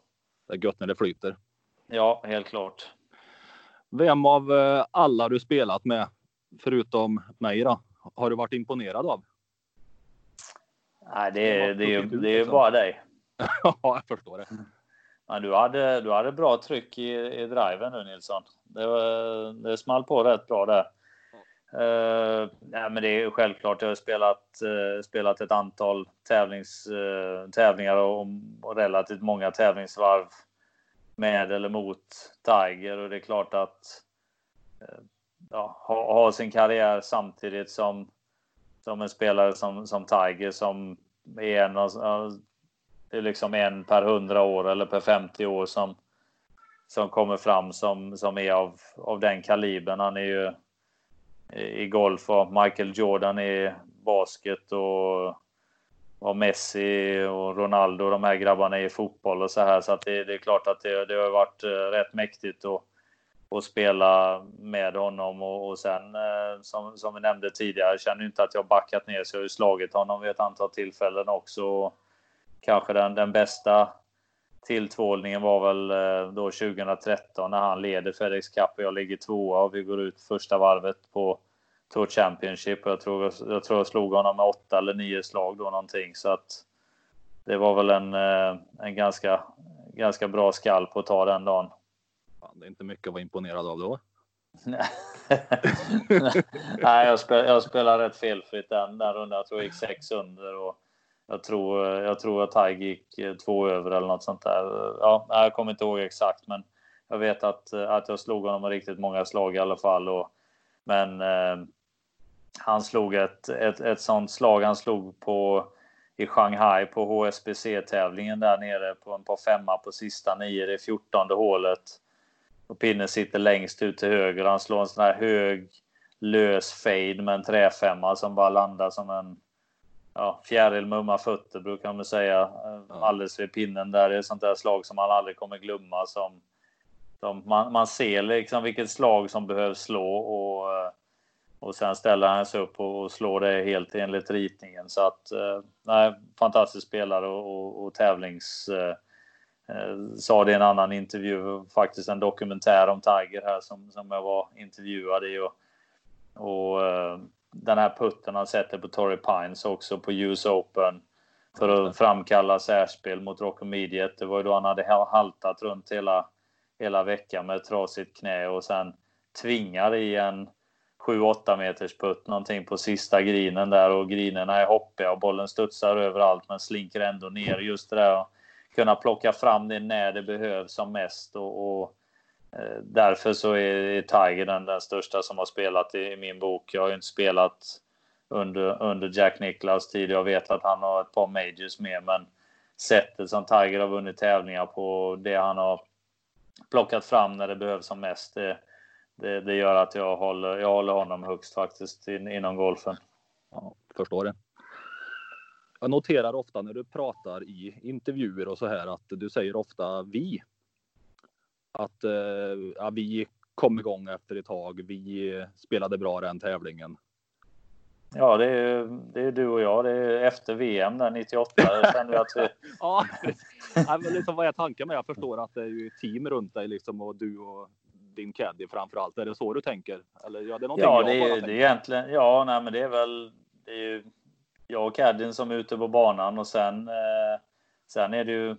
Det är gött när det flyter. Ja, helt klart. Vem av eh, alla du spelat med, förutom mig då, har du varit imponerad av? Nej, det är, det är, Det var det är liksom. bara dig. Ja, jag förstår det. Men du hade, du hade bra tryck i, i driven nu Nilsson. Det, var, det small på rätt bra där. Uh, nej, men det är ju självklart. Jag har spelat, eh, spelat ett antal tävlings, eh, tävlingar och, och relativt många tävlingsvarv med eller mot Tiger och det är klart att ja, ha, ha sin karriär samtidigt som, som en spelare som, som Tiger som är en det är liksom en per hundra år eller per 50 år som, som kommer fram som, som är av, av den kalibern. Han är ju i golf och Michael Jordan i basket och, och Messi och Ronaldo, och de här grabbarna i fotboll och så här. Så att det, det är klart att det, det har varit eh, rätt mäktigt Och, och spela med honom och, och sen eh, som, som vi nämnde tidigare, jag känner inte att jag backat ner så jag har ju slagit honom vid ett antal tillfällen också. Kanske den, den bästa tilltvålningen var väl eh, då 2013 när han leder FedEx Cup och jag ligger tvåa och vi går ut första varvet på Tour Championship och jag tror jag, tror jag slog honom med åtta eller nio slag då någonting så att det var väl en, eh, en ganska, ganska bra skalp att ta den dagen. Fan, det är inte mycket att vara imponerad av då. Nej, jag spel, jag spelar rätt felfritt den, den rundan. Jag tror jag gick sex under och jag tror, jag tror att Tiger gick eh, två över eller något sånt där. Ja, jag kommer inte ihåg exakt, men jag vet att, eh, att jag slog honom med riktigt många slag i alla fall. Och, men eh, han slog ett, ett, ett sånt slag han slog på i Shanghai på HSBC-tävlingen där nere på en par femma på sista nio, det 14 hålet. Och pinnen sitter längst ut till höger. Han slår en sån här hög lös fade med en träfemma som bara landar som en ja, fjäril mumma fötter brukar man säga. Alldeles vid pinnen där. Det är ett sånt där slag som man aldrig kommer glömma. Som, som man, man ser liksom vilket slag som behövs slå och, eh, och sen ställer han sig upp och, och slår det helt enligt ritningen. Så att, eh, nej, fantastisk spelare och, och, och tävlings... eh, eh, sa det i en annan intervju, faktiskt en dokumentär om Tiger här som, som jag var intervjuad i. Och, och eh, den här putten han sätter på Torrey Pines också på US Open för att framkalla särspel mot Rock Immediate. Det var ju då han hade haltat runt hela, hela veckan med ett trasigt knä och sen tvingar i en 7-8 meters putt någonting på sista grinen där och grinerna är hoppiga och bollen studsar överallt men slinker ändå ner. Just det där kunna plocka fram det när det behövs som mest. Och, och eh, därför så är Tiger den, den största som har spelat i, i, min bok. Jag har ju inte spelat under, under Jack Nicklaus tid. Jag vet att han har ett par majors med, men sättet som Tiger har vunnit tävlingar på, det han har plockat fram när det behövs som mest, det, det, det gör att jag håller, jag håller honom högst faktiskt in, inom golfen. Ja, förstår det. Jag noterar ofta när du pratar i intervjuer och så här att du säger ofta vi. Att eh, ja, vi kom igång efter ett tag. Vi spelade bra den tävlingen. Ja, det är, det är du och jag. Det är efter VM där 98. Jag kände att vi... ja, men liksom vad är tanken med? Jag förstår att det är ju team runt dig liksom och du och din caddy framför allt. Är det så du tänker? Eller ja, det är ja, det är, det är egentligen. Ja, nej, men det är väl. Det är ju jag och caddien som är ute på banan och sen. Eh, sen är det ju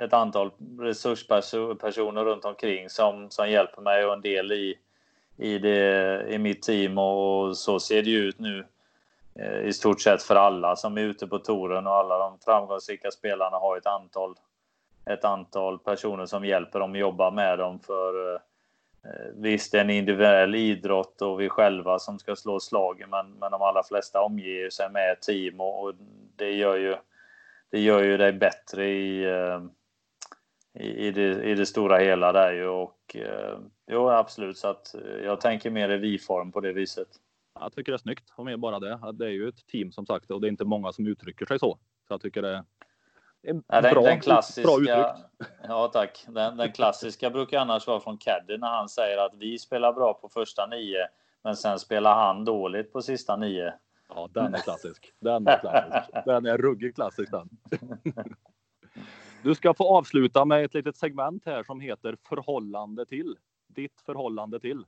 ett antal resurspersoner runt omkring som som hjälper mig och en del i i det i mitt team och så ser det ju ut nu Eh, i stort sett för alla som är ute på touren och alla de framgångsrika spelarna har ett antal, ett antal personer som hjälper dem jobba med dem. För eh, Eh, visst, det är en individuell idrott och vi själva som ska slå slagen, men, men de allra flesta omger sig med ett team och, och det gör ju det gör ju dig bättre i, eh, i, i, det, i det stora hela där ju och eh, jo absolut så att jag tänker mer i vi-form på det viset jag tycker det är snyggt och mer bara det. Det är ju ett team som sagt och det är inte många som uttrycker sig så. Så jag tycker det är ja, den, bra, den klassiska, bra uttryckt. Ja tack. Den, den klassiska brukar annars vara från Caddy när han säger att vi spelar bra på första nio men sen spelar han dåligt på sista nio. Ja, den är klassisk. Den är klassisk. Den är ruggig klassisk den. Du ska få avsluta med ett litet segment här som heter förhållande till. Ditt förhållande till.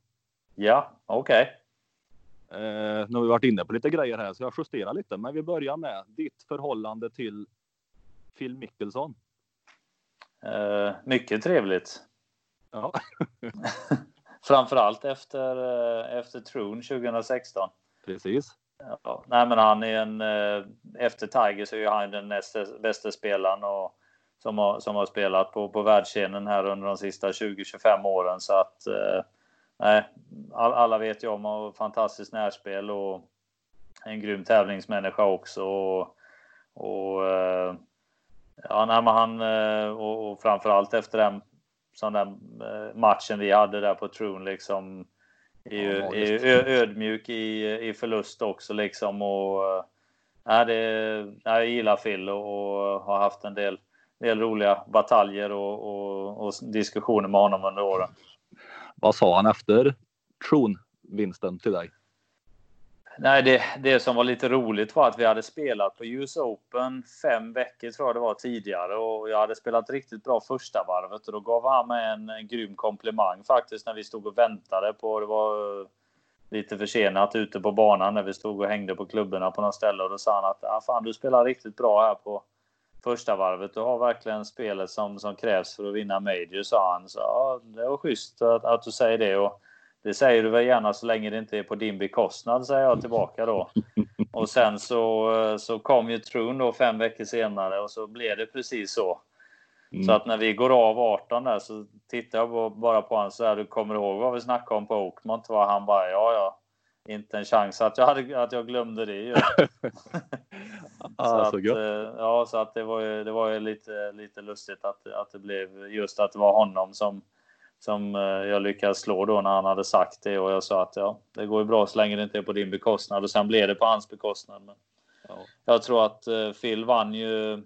Ja, okej. Okay. Eh, nu har vi varit inne på lite grejer här så jag justerar lite. Men vi börjar med ditt förhållande till Phil Mickelson. Eh, mycket trevligt. Ja. Framförallt efter, eh, efter Troon 2016. Precis. Ja, nej, men han är en, eh, efter Tiger så är han den näst bästa spelaren och, som, har, som har spelat på, på världsscenen här under de sista 20-25 åren. Så att eh, nej, alla vet ju om och fantastiskt närspel och en grym tävlingsmänniska också. Och, och ja, nej, han eh, och, och framförallt efter den sån där eh, matchen vi hade där på Troon liksom är ju, ja, är ödmjuk i, i förlust också liksom och nej, det, nej, jag gillar Phil och, och har haft en del, del roliga bataljer och, och, och diskussioner med honom under åren. Vad sa han efter tronvinsten till dig? Nej, det, det som var lite roligt var att vi hade spelat på US Open fem veckor tror jag det var tidigare och jag hade spelat riktigt bra första varvet och då gav han mig en, en grym komplimang faktiskt när vi stod och väntade på det var eh, lite försenat ute på banan när vi stod och hängde på klubborna på något ställe och då sa han att ah, fan du spelar riktigt bra här på första varvet. Du har verkligen spelet som, som krävs för att vinna Major, sa han. Så ja, det var schysst att, att du säger det. Och det säger du väl gärna så länge det inte är på din bekostnad, säger jag tillbaka då. Och sen så, så kom ju Trun då fem veckor senare och så blev det precis så. Mm. Så att när vi går av 18 där så tittar jag bara på honom så här, du kommer ihåg vad vi snackade om på Oakmont? Va? Han bara, ja ja, inte en chans att jag, hade, att jag glömde det ju. ah, så, så att, eh, ja, så att det var ju, det var ju lite, lite lustigt att, att det blev just att det var honom som, som eh, jag lyckades slå då när han hade sagt det och jag sa att ja, det går ju bra så länge det inte är på din bekostnad och sen blev det på hans bekostnad. Men ja. Jag tror att uh, Phil vann ju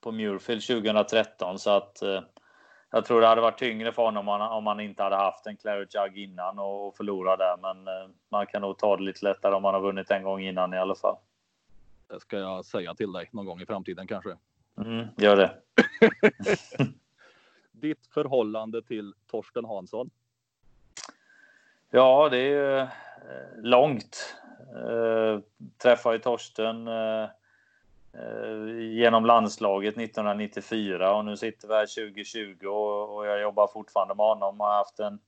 på Muirfield 2013 så att uh, jag tror det hade varit tyngre för honom om han, om han inte hade haft en Claret Jug innan och, och förlora där. Men man kan nog ta det lite lättare om man har vunnit en gång innan i alla fall. Det ska jag säga till dig någon gång i framtiden kanske. Mm, gör det. Ditt förhållande till Torsten Hansson? Ja, det är ju eh, långt. Eh, träffade ju Torsten eh, eh genom landslaget 1994 och nu sitter vi här 2020 och, och jag jobbar fortfarande med honom. Jag har haft en,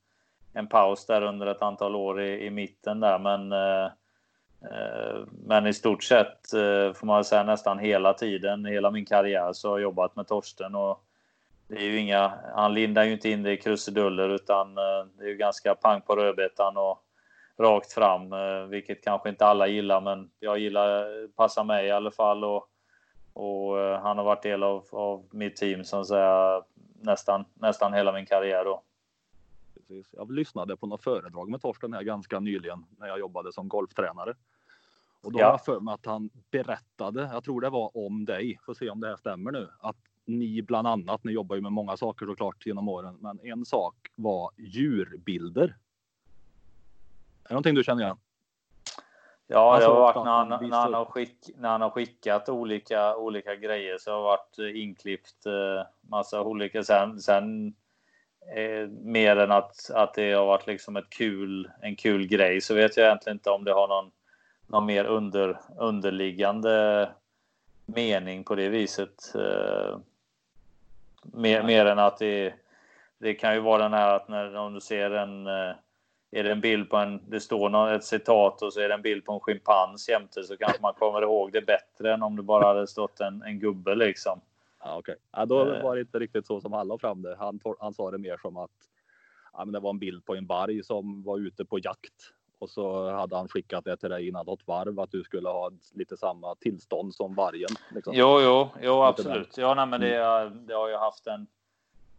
en paus där under ett antal år i, i mitten där men Eh, eh men i stort sett får man säga nästan hela tiden, hela min karriär så har jag jobbat med Torsten och det är ju inga, han lindar ju inte in det i krusiduller utan eh, det är ju ganska pang på rödbetan och rakt fram, vilket kanske inte alla gillar men jag gillar, passar mig i alla fall och, och han har varit del av, av mitt team som säga nästan, nästan hela min karriär då. Precis. Jag lyssnade på något föredrag med Torsten här ganska nyligen när jag jobbade som golftränare. Och då ja. har jag för mig att han berättade, jag tror det var om dig, får se om det här stämmer nu, att ni bland annat, ni jobbar ju med många saker såklart genom åren, men en sak var djurbilder. Är det någonting du känner igen? Ja, alltså, det har varit när han, när, han har skick, när han har skickat olika, olika grejer så har det varit inklippt eh, massa olika. Sen, sen eh, mer än att, att det har varit liksom ett kul, en kul grej så vet jag egentligen inte om det har någon någon mer under, underliggande mening på det viset. Eh, mer, mer än att det, det kan ju vara den här att när om du ser en eh, är det en bild på en, det står något, ett citat och så är det en bild på en schimpans jämte så kanske man kommer ihåg det bättre än om det bara hade stått en, en gubbe liksom. Ja. Okay. Ja, då eh. var det inte riktigt så som han la fram det. Han, han sa det mer som att ja, men det var en bild på en varg som var ute på jakt och så hade han skickat det till dig innan något varv att du skulle ha lite samma tillstånd som vargen. Liksom. Jo, jo, jo, absolut. Ja, nej, men det, mm. det har ju haft en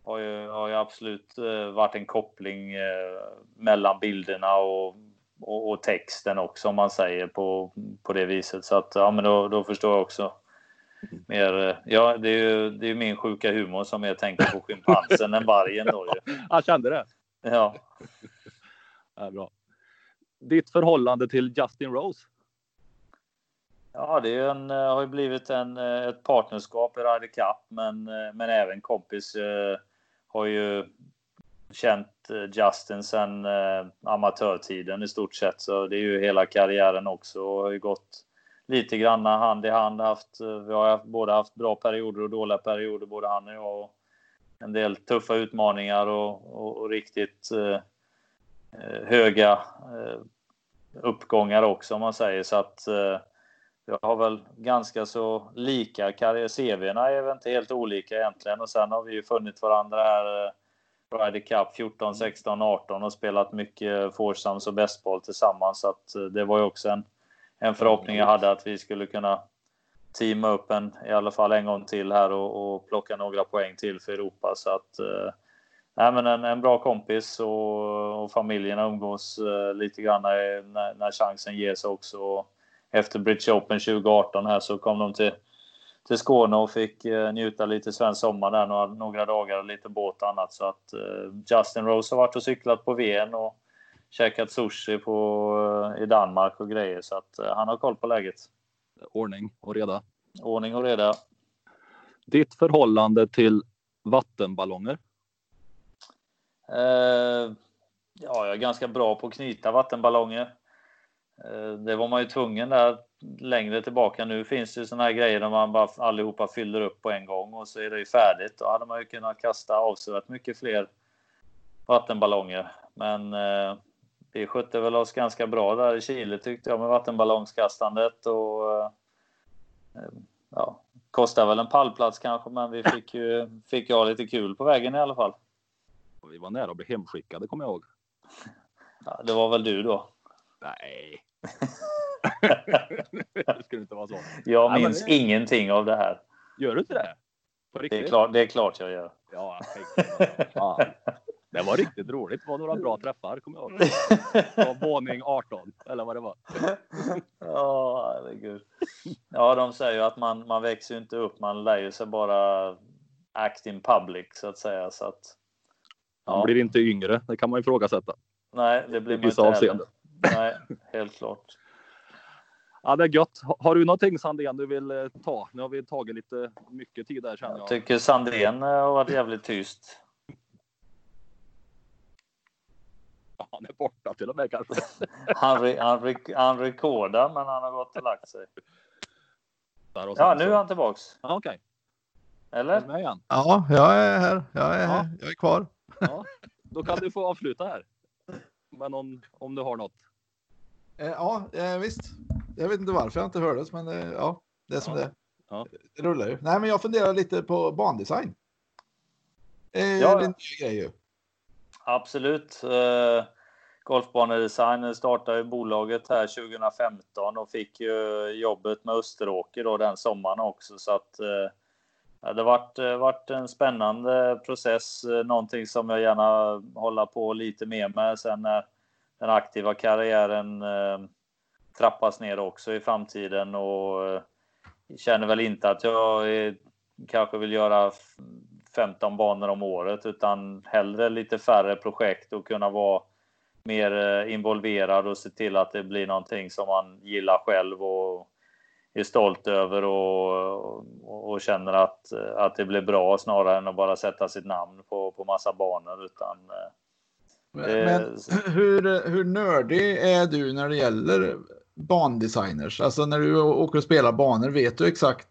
har ju, har ju absolut uh, varit en koppling uh, mellan bilderna och, och, och, texten också om man säger på, på det viset. Så att ja, men då, då förstår jag också. Mm. Mer, uh, ja, det är ju det är min sjuka humor som jag tänker på schimpansen än vargen då ju. Han kände det? Ja. ja bra ditt förhållande till Justin Rose? Ja, det är en, eh, har ju blivit en, eh, ett partnerskap i Ryder Cup, men, eh, men även kompis eh, har ju känt Justin sedan eh, amatörtiden i stort sett, så det är ju hela karriären också och har ju gått lite grann hand i hand. Haft, vi har haft, både haft bra perioder och dåliga perioder, både han och jag. Och en del tuffa utmaningar och, och, och riktigt Eh, Eh, höga eh, uppgångar också om man säger så att eh, jag har väl ganska så lika karriär. CVna är väl inte helt olika egentligen och sen har vi ju funnit varandra här Ryder Cup 14, 16, 18 och spelat mycket foursomes och bästboll tillsammans. Så att det var ju också en, en förhoppning jag hade att vi skulle kunna teama upp en, i alla fall en gång till här och, och plocka några poäng till för Europa. Så att nej, men en, en bra kompis och, och familjerna umgås eh, lite grann när, när, när chansen ges också. Efter British Open 2018 här så kom de till, till Skåne och fick eh, njuta lite svensk sommar där några, några dagar, lite båt och annat. Så att eh, Justin Rose har varit och cyklat på Ven och käkat sushi på, i Danmark och grejer. Så att han har koll på läget. Ordning och reda. Ordning och reda. Ditt förhållande till vattenballonger? Eh, ja, jag är ganska bra på att knyta vattenballonger. Eh, det var man ju tvungen där längre tillbaka. Nu finns det ju såna här grejer där man bara allihopa fyller upp på en gång och så är det ju färdigt. Då hade man ju kunnat kasta avsevärt mycket fler vattenballonger. Men eh, vi skötte väl oss ganska bra där i Chile tyckte jag med vattenballongskastandet och eh, ja, kostade väl en pallplats kanske, men vi fick ju fick ha lite kul på vägen i alla fall. Vi var nära att bli hemskickade kommer jag ihåg. Ja, det var väl du då? Nej. det skulle inte vara så. Jag minns Nej, ingenting av det här. Gör du inte det? Det är, klart, det är klart jag gör. Ja, ja. Det var riktigt roligt. Det var några bra träffar, kommer jag ihåg. På våning 18, eller vad det var. Ja, herregud. Ja, de säger ju att man, man växer inte upp, man lär ju sig bara act in public, så att säga. Så att, han blir inte yngre, det kan man ifrågasätta. Nej, det blir man inte avseende. Nej, helt klart. Ja, det är gött. Har du någonting Sandén du vill eh, ta? Nu har vi tagit lite mycket tid där känner jag. Jag tycker Sandén eh, har varit jävligt tyst. Han är borta till och med kanske. han, re, han, re, han rekordar, men han har gått och lagt sig. Ja, nu är han tillbaks. Ja, Okej. Okay. Eller? Ja, jag är här. Jag är, ja. jag är kvar. Ja, då kan du få avsluta här. Men om, om du har något. Eh, ja, eh, visst. Jag vet inte varför jag inte hördes, men eh, ja, det är som Ja. det Ja. Det rullar ju. Nej, men jag funderar lite på bandesign. Eh, Ja. Grej ju. Absolut. Eh, Golfbanedesign startade ju bolaget här 2015 och fick ju jobbet med Österåker då den sommaren också. Så att eh, ja, det har varit, eh, varit en spännande process. Eh, någonting som jag gärna håller på lite mer med sen när den aktiva karriären eh, trappas ner också i framtiden och känner väl inte att jag är, kanske vill göra 15 banor om året utan hellre lite färre projekt och kunna vara mer involverad och se till att det blir någonting som man gillar själv och är stolt över och, och, och känner att, att det blir bra snarare än att bara sätta sitt namn på, på massa banor utan eh, Men, Det- men hur, hur nördig är du när det gäller bandesigners? Alltså när du åker och spelar banor, vet du exakt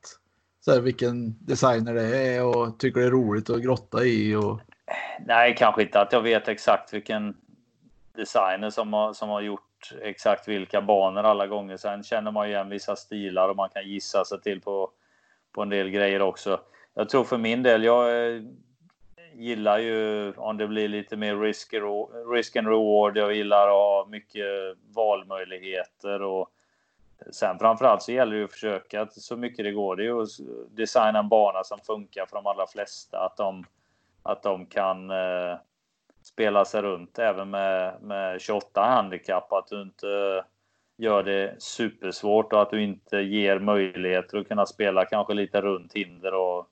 så här, vilken designer det är och tycker det är roligt att grotta i? Och... Nej, kanske inte att jag vet exakt vilken designer som har, som har gjort exakt vilka banor alla gånger. Sen känner man ju igen vissa stilar och man kan gissa sig till på, på en del grejer också. Jag tror för min del, jag eh, gillar ju om det blir lite mer risk, risk and reward. Jag gillar att ha mycket valmöjligheter och sen framförallt så gäller det ju att försöka så mycket det går. Det är ju att designa en bana som funkar för de allra flesta. Att de att de kan eh, spela sig runt även med, med 28 handikapp. Att du inte gör det supersvårt och att du inte ger möjligheter att kunna spela kanske lite runt hinder och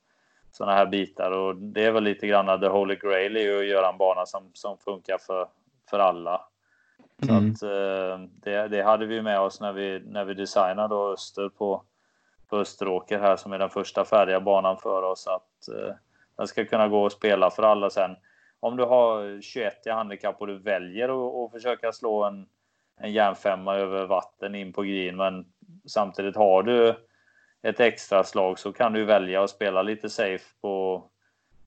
sådana här bitar. Och det är väl lite grann the holy grail är att göra en bana som, som funkar för, för alla. Så Mm. att, eh, det, det hade vi med oss när vi, när vi designade Öster på, på Österåker här som är den första färdiga banan för oss. Att eh, den ska kunna gå och spela för alla sen. Om du har 21 i handikapp och du väljer att, att försöka slå en, en järnfemma över vatten in på green men samtidigt har du ett extra slag så kan du välja att spela lite safe på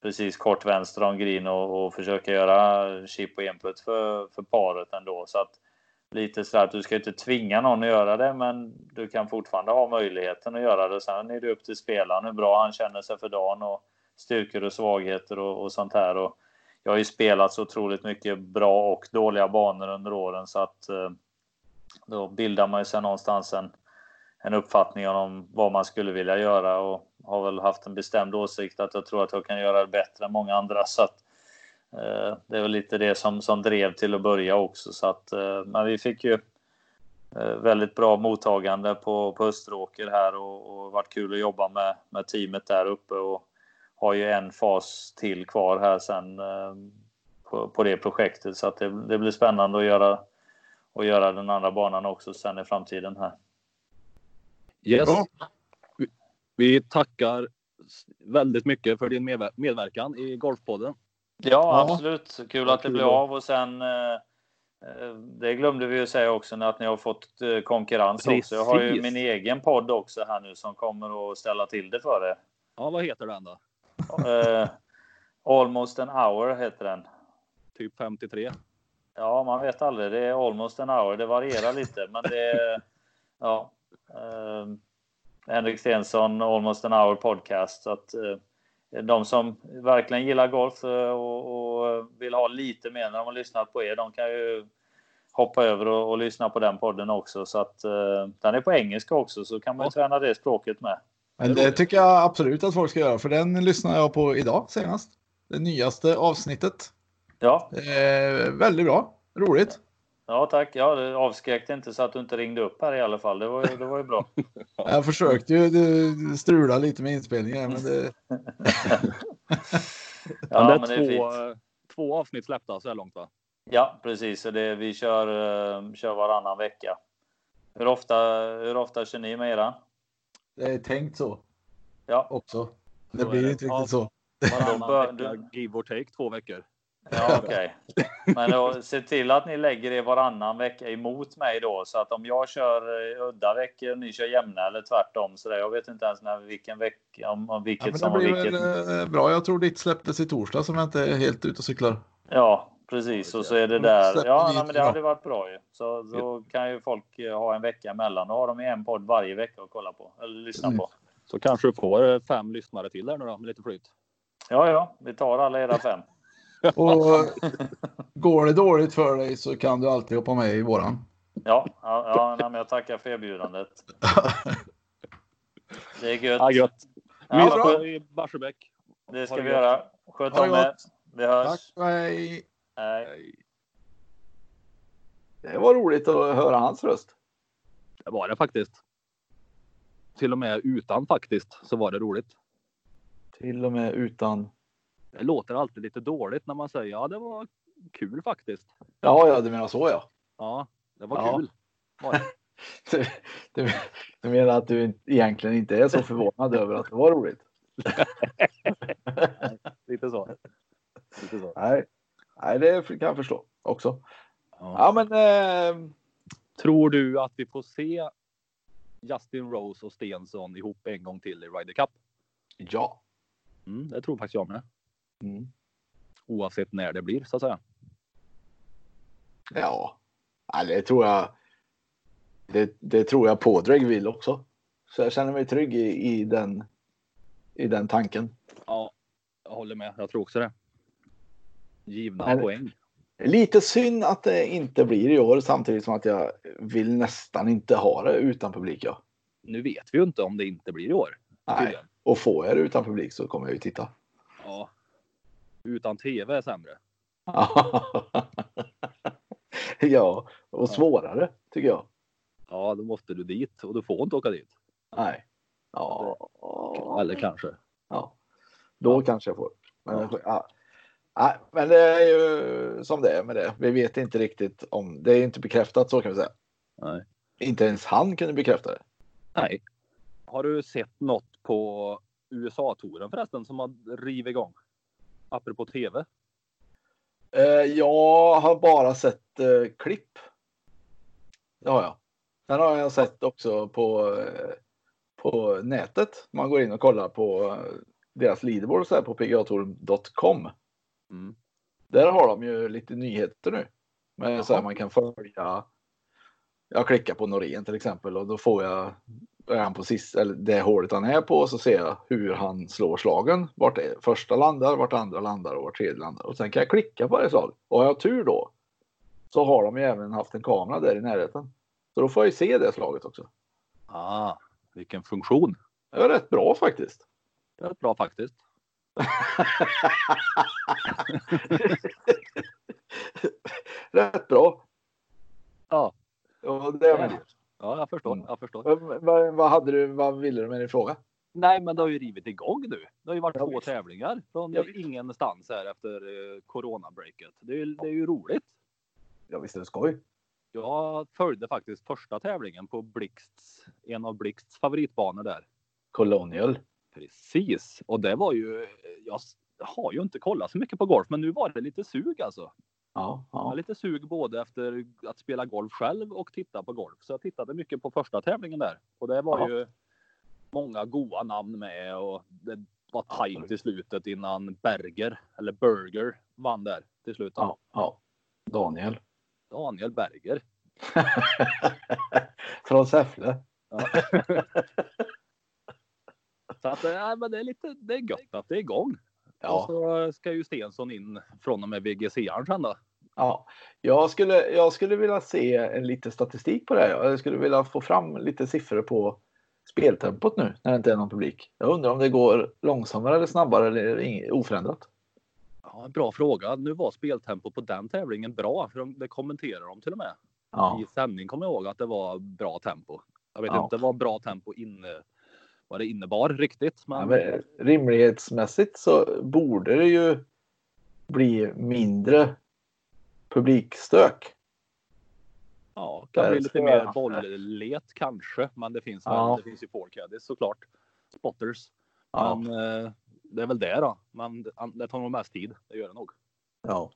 precis kort vänster om green och, och försöka göra chip och input för, för paret ändå. Så att lite så att du ska inte tvinga någon att göra det, men du kan fortfarande ha möjligheten att göra det. Sen är det upp till spelaren hur bra han känner sig för dagen och styrkor och svagheter och, och sånt här. Och jag har ju spelat så otroligt mycket bra och dåliga banor under åren så att eh, då bildar man ju sig någonstans en, en uppfattning om vad man skulle vilja göra och har väl haft en bestämd åsikt att jag tror att jag kan göra det bättre än många andra. Så att, eh, det är väl lite det som, som drev till att börja också. Så att, eh, men vi fick ju eh, väldigt bra mottagande på, på Österåker här och, och varit kul att jobba med, med teamet där uppe och har ju en fas till kvar här sen eh, på, på det projektet så att det, det blir spännande att göra och göra den andra banan också sen i framtiden här. Yes. Vi, tackar väldigt mycket för din medver- medverkan i Golfpodden. Ja, Ja. absolut. Kul att det blev av och sen eh, eh, det glömde vi ju säga också att ni har fått konkurrens också. Jag har ju Precis. min egen podd också här nu som kommer att ställa till det för er. Ja, vad heter den då? Eh, Almost an hour heter den. Typ 53. Ja, man vet aldrig. Det är almost an hour. Det varierar lite, men det är ja. Eh, Henrik Stensson, Almost an hour podcast. Så att eh, de som verkligen gillar golf och, och vill ha lite mer när de har lyssnat på er, de kan ju hoppa över och, och lyssna på den podden också. Så att den är på engelska också, så kan man ju träna det språket med. Men det tycker jag absolut att folk ska göra, för den lyssnade jag på idag senast. Det nyaste avsnittet. Ja, Eh, väldigt bra, roligt. ja tack. Ja, det avskräckte inte så att du inte ringde upp här i alla fall. Det var ju, det var ju bra. Jag försökte ju strula lite med inspelningen, men det, Ja, men det är, men det är två, fint. två avsnitt släppta så här långt va? Ja, precis. Så det, vi kör, eh, kör varannan vecka. Hur ofta, hur ofta kör ni med era? Det är tänkt så Ja, också. Det Så blir det. inte Ja. riktigt så. Varannan bör- vecka, give or take, två veckor. ja okej. Men då, se till att ni lägger er varannan vecka emot mig då. Så att om jag kör eh, udda veckor och ni kör jämna eller tvärtom. Så där, jag vet inte ens när, vilken vecka, om, om Ja, vilket men det som var blir vilket. väl eh, bra. Jag tror ditt släpptes i torsdag som jag inte är helt ute och cyklar. Ja, Precis, och så är det där. Ja, nej, men det hade varit bra ju. Så då kan ju folk eh, ha en vecka emellan. Då har de en podd varje vecka att kolla på eller lyssna på. Så kanske du får eh, fem lyssnare till där nu då med lite flyt. Ja, ja, vi tar alla era fem. Och går det dåligt för dig så kan du alltid hoppa med i våran. Ja, ja, ja nej, men jag tackar för erbjudandet. Det är gött. Ja, gött. Ja, i Barsebäck. det ska vi göra. Sköt om er. Vi hörs. Tack, hej. Hej. Det var roligt att höra hans röst. Det var det faktiskt. Till och med utan faktiskt så var det roligt. Till och med utan. Det låter alltid lite dåligt när man säger ja, det var kul faktiskt. Ja, ja, du menar så ja. Ja, det var Ja. kul. Var det. Du, du, du menar att du egentligen inte är så förvånad över att det var roligt? Lite så. Lite så. Nej, Nej det kan jag förstå också. Ja. Ja, men eh, Tror du att vi får se Justin Rose och Stensson ihop en gång till i Ryder Cup? ja. Mm, det tror faktiskt jag med. Mm. Oavsett när det blir så att säga. Ja, det tror jag. Det, det tror jag Pådrag vill också. Så jag känner mig trygg i, i, den, i den tanken. Ja, jag håller med. Jag tror också det. Givna Men- poäng. Lite synd att det inte blir i år samtidigt som att jag vill nästan inte ha det utan publik. Ja. Nu vet vi ju inte om det inte blir i år. Nej. tydligen. Och får jag det utan publik så kommer jag ju titta. Ja. Utan tv är sämre. ja, och svårare tycker jag. Ja, då måste du dit och du får inte åka dit. Nej. Ja, Eller kanske. ja. Då kanske jag får. Men, ja. Nej, men det är ju som det är med det. Vi vet inte riktigt om det är inte bekräftat så kan vi säga. Nej. Inte ens han kunde bekräfta det. Nej. Har du sett något på USA-touren förresten som har rivit igång? Apropå tv. Eh, jag har bara sett eh, klipp. Det har jag. Sen har jag sett också på, eh, på nätet. Man går in och kollar på eh, deras leaderboard så här på pgatour.com. Mm. Där har de ju lite nyheter nu. Men så här, man kan följa. Jag klickar på Norén till exempel och då får jag är han på sist, eller det hålet han är på så ser jag hur han slår slagen. Vart det första landar, vart andra landar och vart tredje landar. Och sen kan jag klicka på det slag. Och har jag tur då så har de ju även haft en kamera där i närheten. Så då får jag ju se det slaget också. Ah, vilken funktion. Det var rätt bra faktiskt. Det är bra faktiskt. rätt bra. Ja, Och det det. ja jag förstår. Mm. Jag förstår. Vad, vad, hade du, vad ville du med din fråga? Nej, men det har ju rivit igång nu. Det har ju varit Ja, två visst. tävlingar från Ja, ingenstans här efter eh, coronabreaket. Det är, det är ju roligt. Ja visst är det skoj. Jag följde faktiskt första tävlingen på Blixts, en av Blixts favoritbanor där. Colonial. Precis, och det var ju. Jag har ju inte kollat så mycket på golf, men nu var det lite sug alltså. Ja, ja. lite sug både efter att spela golf själv och titta på golf. Så jag tittade mycket på första tävlingen där och det var Ja. ju många goa namn med och det var tajt i slutet innan Berger eller Burger vann där till slut. ja, ja. Daniel. Daniel Berger. Från Säffle. Så att, äh, men det är lite, det är gött att det är igång. Och Ja, så ska ju Stensson in från och med VGC sen då. ja. Jag, skulle, jag skulle vilja se en lite statistik på det här. Jag skulle vilja få fram lite siffror på speltempot nu när det inte är någon publik. Jag undrar om det går långsammare eller snabbare eller oförändrat. Ja, en bra fråga. Nu var speltempo på den tävlingen bra, för de, det kommenterar de till och med. Ja, I sändning kommer jag ihåg att det var bra tempo. Jag vet Ja. inte vad bra tempo inne, vad det innebar riktigt, men, Ja, men rimlighetsmässigt så borde det ju bli mindre publikstök. ja, kan Där bli lite mer jag- bolllet kanske. Men det finns Ja. det finns ju forecaddies såklart. Spotters. Ja, Men eh, det är väl det då. Men det, tar nog mest tid. Det gör det nog. ja,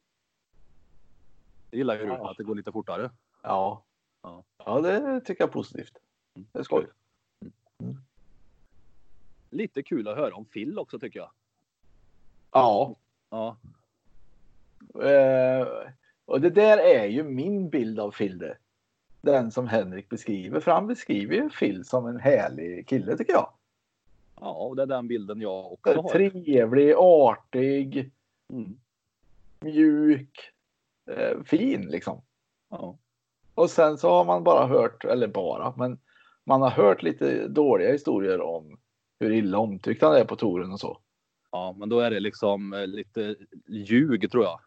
Det gillar ju Ja. att det går lite fortare. ja. Ja. Ja, det tycker jag är positivt. Det är skoj. Lite kul att höra om Phil också tycker jag. Ja, Ja, Eh, och det där är ju min bild av Filde. Den som Henrik beskriver. För han beskriver ju Phil som en härlig kille tycker jag. Ja, och det är den bilden jag också har. Trevlig, artig, Mm. mjuk, eh, fin liksom. Ja. Och sen så har man bara hört, eller bara, men man har hört lite dåliga historier om hur illa omtyckt han är på touren och så. ja, men då är det liksom eh, lite ljug tror jag.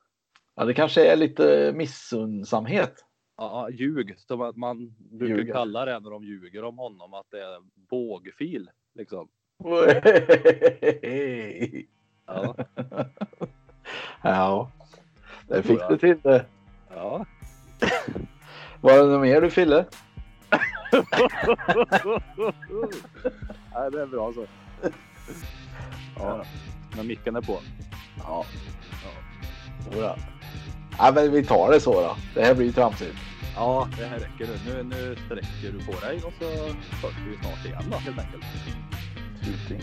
Ja, det kanske är lite missundsamhet. Ja, ljug som att man brukar Ljuga. kalla det när de ljuger om honom att det är bågfil liksom. Ja, ja, tror fick du till det. ja. Var det något mer du Fille? Nej, det är bra så. Ja, men micken är på. Ja. Jodå. Ja, men vi tar det så då. Det här blir ju tramsigt. Ja, det här räcker nu. Nu, nu sträcker du på dig och så hörs vi snart igen då helt enkelt. Tuting.